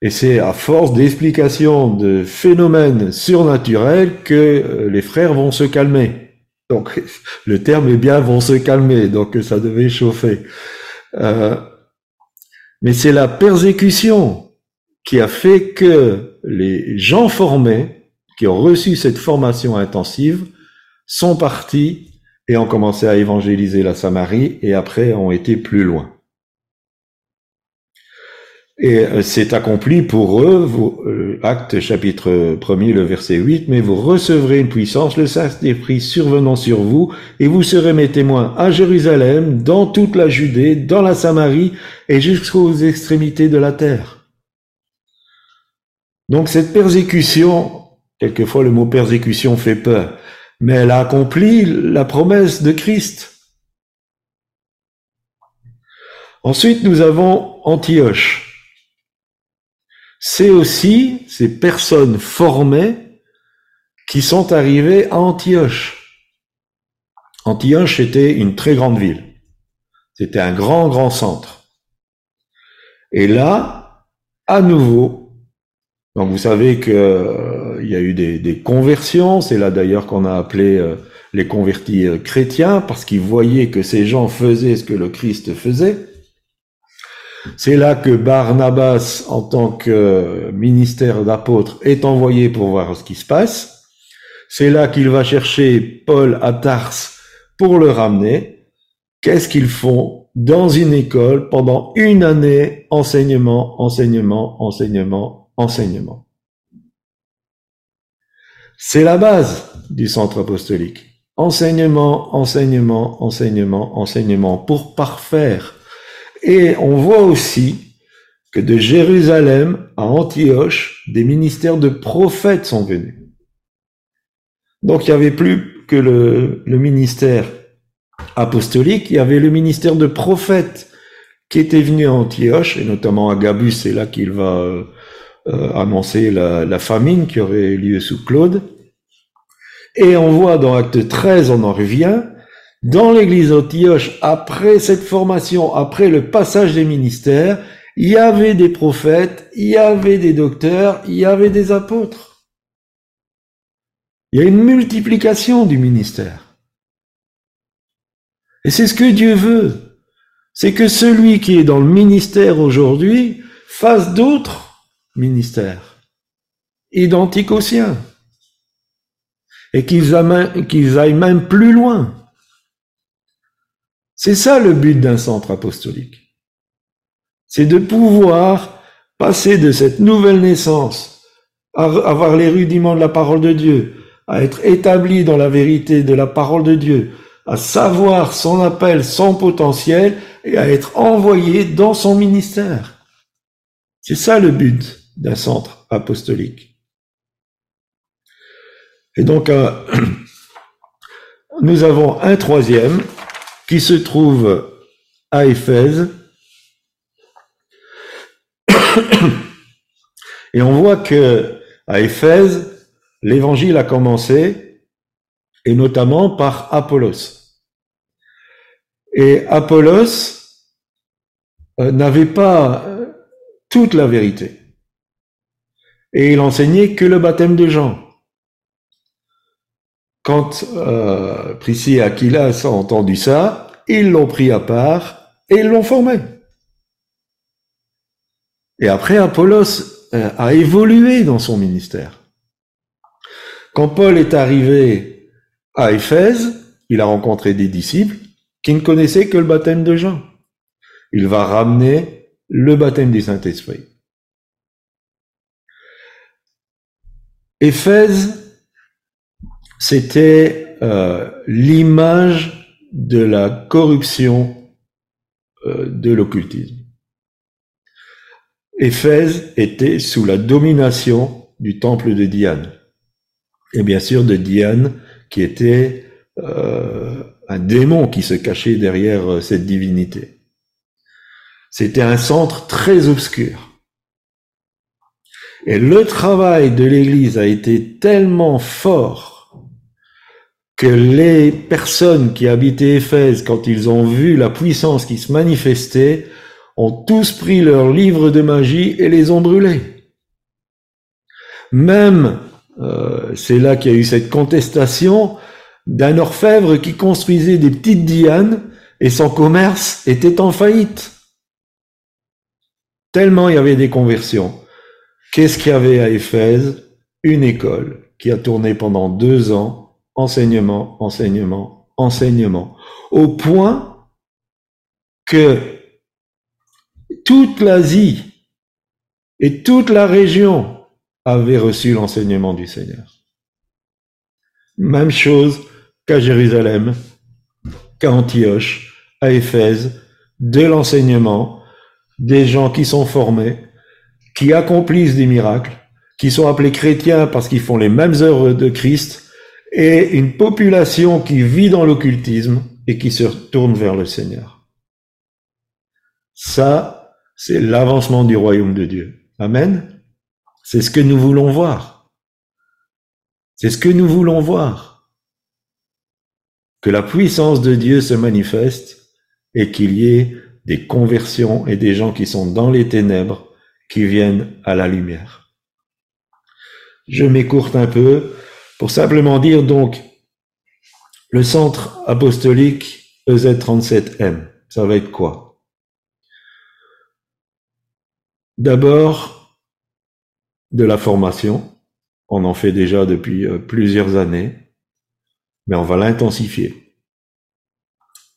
Et c'est à force d'explications de phénomènes surnaturels que euh, les frères vont se calmer. Donc le terme est bien vont se calmer, donc ça devait chauffer. Euh, mais c'est la persécution qui a fait que les gens formés, qui ont reçu cette formation intensive, sont partis et ont commencé à évangéliser la Samarie et après ont été plus loin. Et euh, c'est accompli pour eux, vous, euh, acte chapitre 1er, le verset 8, mais vous recevrez une puissance, le Saint-Esprit survenant sur vous, et vous serez mes témoins à Jérusalem, dans toute la Judée, dans la Samarie, et jusqu'aux extrémités de la terre. Donc cette persécution, quelquefois le mot persécution fait peur, mais elle a accompli la promesse de Christ. Ensuite, nous avons Antioche c'est aussi ces personnes formées qui sont arrivées à Antioche. Antioche était une très grande ville. C'était un grand, grand centre. Et là, à nouveau, donc vous savez qu'il euh, y a eu des, conversions, c'est là d'ailleurs qu'on a appelé euh, les convertis euh, chrétiens, parce qu'ils voyaient que ces gens faisaient ce que le Christ faisait. C'est là que Barnabas, en tant que ministère d'apôtre, est envoyé pour voir ce qui se passe. C'est là qu'il va chercher Paul à Tars pour le ramener. Qu'est-ce qu'ils font dans une école pendant une année? Enseignement, enseignement, enseignement, enseignement. C'est la base du centre apostolique. Enseignement, enseignement, enseignement, enseignement pour parfaire et on voit aussi que de Jérusalem à Antioche, des ministères de prophètes sont venus. Donc il n'y avait plus que le, ministère apostolique, il y avait le ministère de prophètes qui était venu à Antioche, et notamment à Gabus, c'est là qu'il va euh, annoncer la, la, famine qui aurait lieu sous Claude. Et on voit dans Acte 13, on en revient, dans l'église d'Antioche, après cette formation, après le passage des ministères, il y avait des prophètes, il y avait des docteurs, il y avait des apôtres. Il y a une multiplication du ministère. Et c'est ce que Dieu veut. C'est que celui qui est dans le ministère aujourd'hui fasse d'autres ministères, identiques aux siens. Et qu'ils aillent même plus loin. C'est ça le but d'un centre apostolique. C'est de pouvoir passer de cette nouvelle naissance, à avoir les rudiments de la parole de Dieu, à être établi dans la vérité de la parole de Dieu, à savoir son appel, son potentiel, et à être envoyé dans son ministère. C'est ça le but d'un centre apostolique. Et donc, euh, nous avons un troisième, qui se trouve à Éphèse. Et on voit que à Éphèse, l'évangile a commencé, et notamment par Apollos. Et Apollos euh, n'avait pas euh, toute la vérité. Et il enseignait que le baptême de Jean. Quand euh, et Aquilas ont entendu ça, ils l'ont pris à part et ils l'ont formé. Et après, Apollos euh, a évolué dans son ministère. Quand Paul est arrivé à Éphèse, il a rencontré des disciples qui ne connaissaient que le baptême de Jean. Il va ramener le baptême du Saint-Esprit. Éphèse c'était euh, l'image de la corruption euh, de l'occultisme. Éphèse était sous la domination du temple de Diane. Et bien sûr de Diane qui était euh, un démon qui se cachait derrière cette divinité. C'était un centre très obscur. Et le travail de l'Église a été tellement fort que les personnes qui habitaient Éphèse, quand ils ont vu la puissance qui se manifestait, ont tous pris leurs livres de magie et les ont brûlés. Même, euh, c'est là qu'il y a eu cette contestation d'un orfèvre qui construisait des petites dianes et son commerce était en faillite. Tellement il y avait des conversions. Qu'est-ce qu'il y avait à Éphèse? Une école qui a tourné pendant deux ans, enseignement, enseignement, enseignement, au point que toute l'Asie et toute la région avaient reçu l'enseignement du Seigneur. Même chose qu'à Jérusalem, qu'à Antioche, à Éphèse, de l'enseignement, des gens qui sont formés, qui accomplissent des miracles, qui sont appelés chrétiens parce qu'ils font les mêmes œuvres de Christ, et une population qui vit dans l'occultisme et qui se tourne vers le Seigneur. Ça, c'est l'avancement du royaume de Dieu. Amen. C'est ce que nous voulons voir. C'est ce que nous voulons voir. Que la puissance de Dieu se manifeste et qu'il y ait des conversions et des gens qui sont dans les ténèbres qui viennent à la lumière. Je m'écourte un peu pour simplement dire donc le centre apostolique EZ37M, ça va être quoi? D'abord, de la formation. On en fait déjà depuis euh, plusieurs années, mais on va l'intensifier.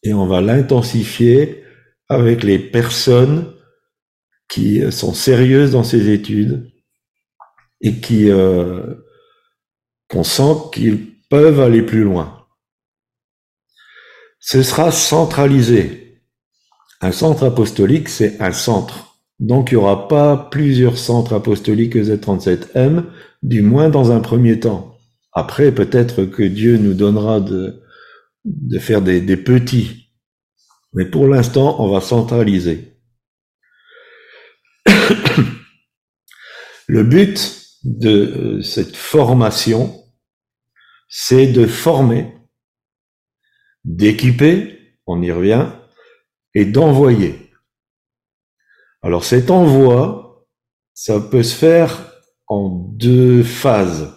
Et on va l'intensifier avec les personnes qui euh, sont sérieuses dans ces études et qui euh, qu'on sent qu'ils peuvent aller plus loin. Ce sera centralisé. Un centre apostolique, c'est un centre. Donc il n'y aura pas plusieurs centres apostoliques Z37M, du moins dans un premier temps. Après, peut-être que Dieu nous donnera de, faire des, des petits. Mais pour l'instant, on va centraliser. Le but de euh, cette formation, c'est de former, d'équiper, on y revient, et d'envoyer. Alors cet envoi, ça peut se faire en deux phases.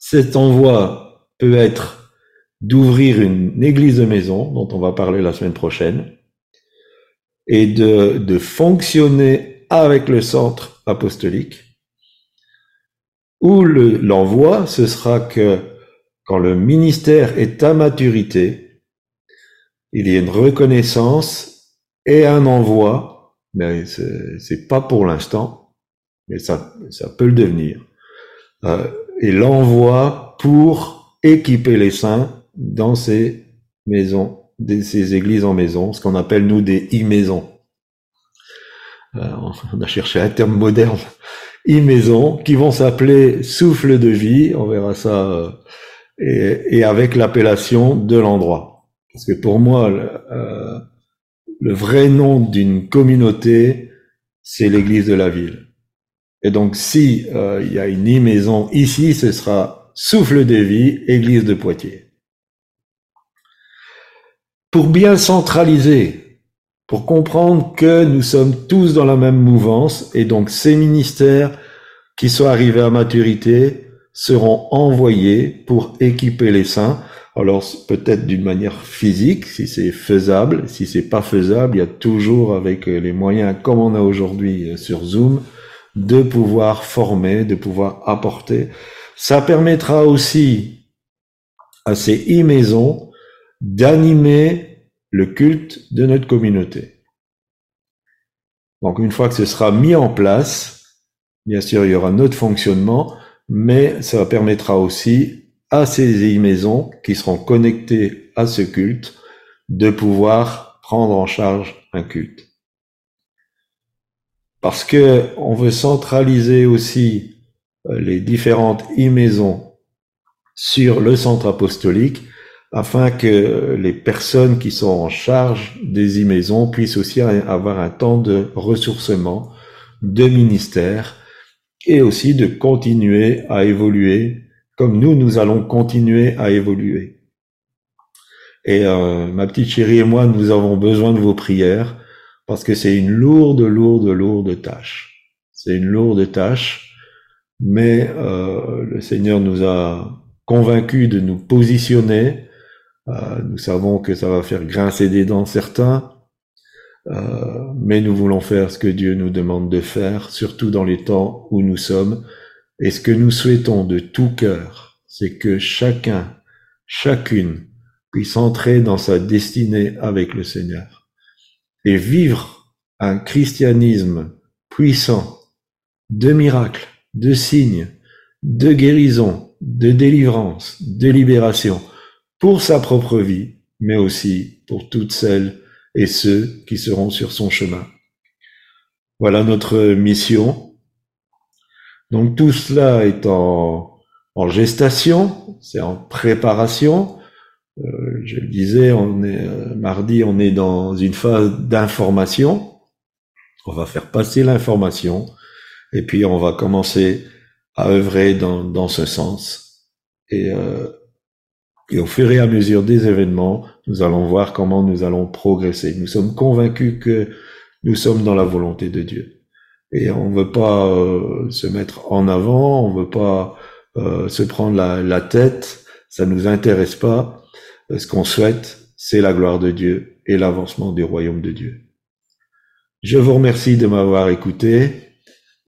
Cet envoi peut être d'ouvrir une église de maison, dont on va parler la semaine prochaine, et de, fonctionner avec le centre apostolique, ou l'envoi, ce sera que quand le ministère est à maturité, il y a une reconnaissance et un envoi, mais c'est pas pour l'instant, mais ça, peut le devenir. Euh, et l'envoi pour équiper les saints dans ces maisons, ces églises en maison, ce qu'on appelle nous des e-maisons. Euh, on a cherché un terme moderne e-maisons qui vont s'appeler souffle de vie, on verra ça, euh, et, avec l'appellation de l'endroit. Parce que pour moi, le, euh, le vrai nom d'une communauté, c'est l'église de la ville. Et donc, si euh, il y a une e-maison ici, ce sera souffle de vie, église de Poitiers. Pour bien centraliser pour comprendre que nous sommes tous dans la même mouvance et donc ces ministères qui sont arrivés à maturité seront envoyés pour équiper les saints. Alors peut-être d'une manière physique, si c'est faisable. Si c'est pas faisable, il y a toujours avec les moyens comme on a aujourd'hui sur Zoom de pouvoir former, de pouvoir apporter. Ça permettra aussi à ces e-maisons d'animer le culte de notre communauté. Donc une fois que ce sera mis en place, bien sûr il y aura notre fonctionnement, mais ça permettra aussi à ces e-maisons qui seront connectées à ce culte de pouvoir prendre en charge un culte. Parce que on veut centraliser aussi euh, les différentes e-maisons sur le centre apostolique, afin que les personnes qui sont en charge des e-maisons puissent aussi avoir un temps de ressourcement, de ministère, et aussi de continuer à évoluer comme nous, nous allons continuer à évoluer. Et euh, ma petite chérie et moi, nous avons besoin de vos prières parce que c'est une lourde, lourde, lourde tâche. C'est une lourde tâche, mais euh, le Seigneur nous a convaincus de nous positionner. Euh, nous savons que ça va faire grincer des dents certains, euh, mais nous voulons faire ce que Dieu nous demande de faire, surtout dans les temps où nous sommes. Et ce que nous souhaitons de tout cœur, c'est que chacun, chacune puisse entrer dans sa destinée avec le Seigneur et vivre un christianisme puissant de miracles, de signes, de guérison, de délivrance, de libération pour sa propre vie, mais aussi pour toutes celles et ceux qui seront sur son chemin. Voilà notre mission. Donc tout cela est en, gestation, c'est en préparation. Euh, je le disais, on est euh, mardi, on est dans une phase d'information. On va faire passer l'information et puis on va commencer à œuvrer dans, dans ce sens. Et euh, et au fur et à mesure des événements, nous allons voir comment nous allons progresser. Nous sommes convaincus que nous sommes dans la volonté de Dieu. Et on ne veut pas euh, se mettre en avant, on ne veut pas euh, se prendre la, la, tête, ça nous intéresse pas. Ce qu'on souhaite, c'est la gloire de Dieu et l'avancement du royaume de Dieu. Je vous remercie de m'avoir écouté.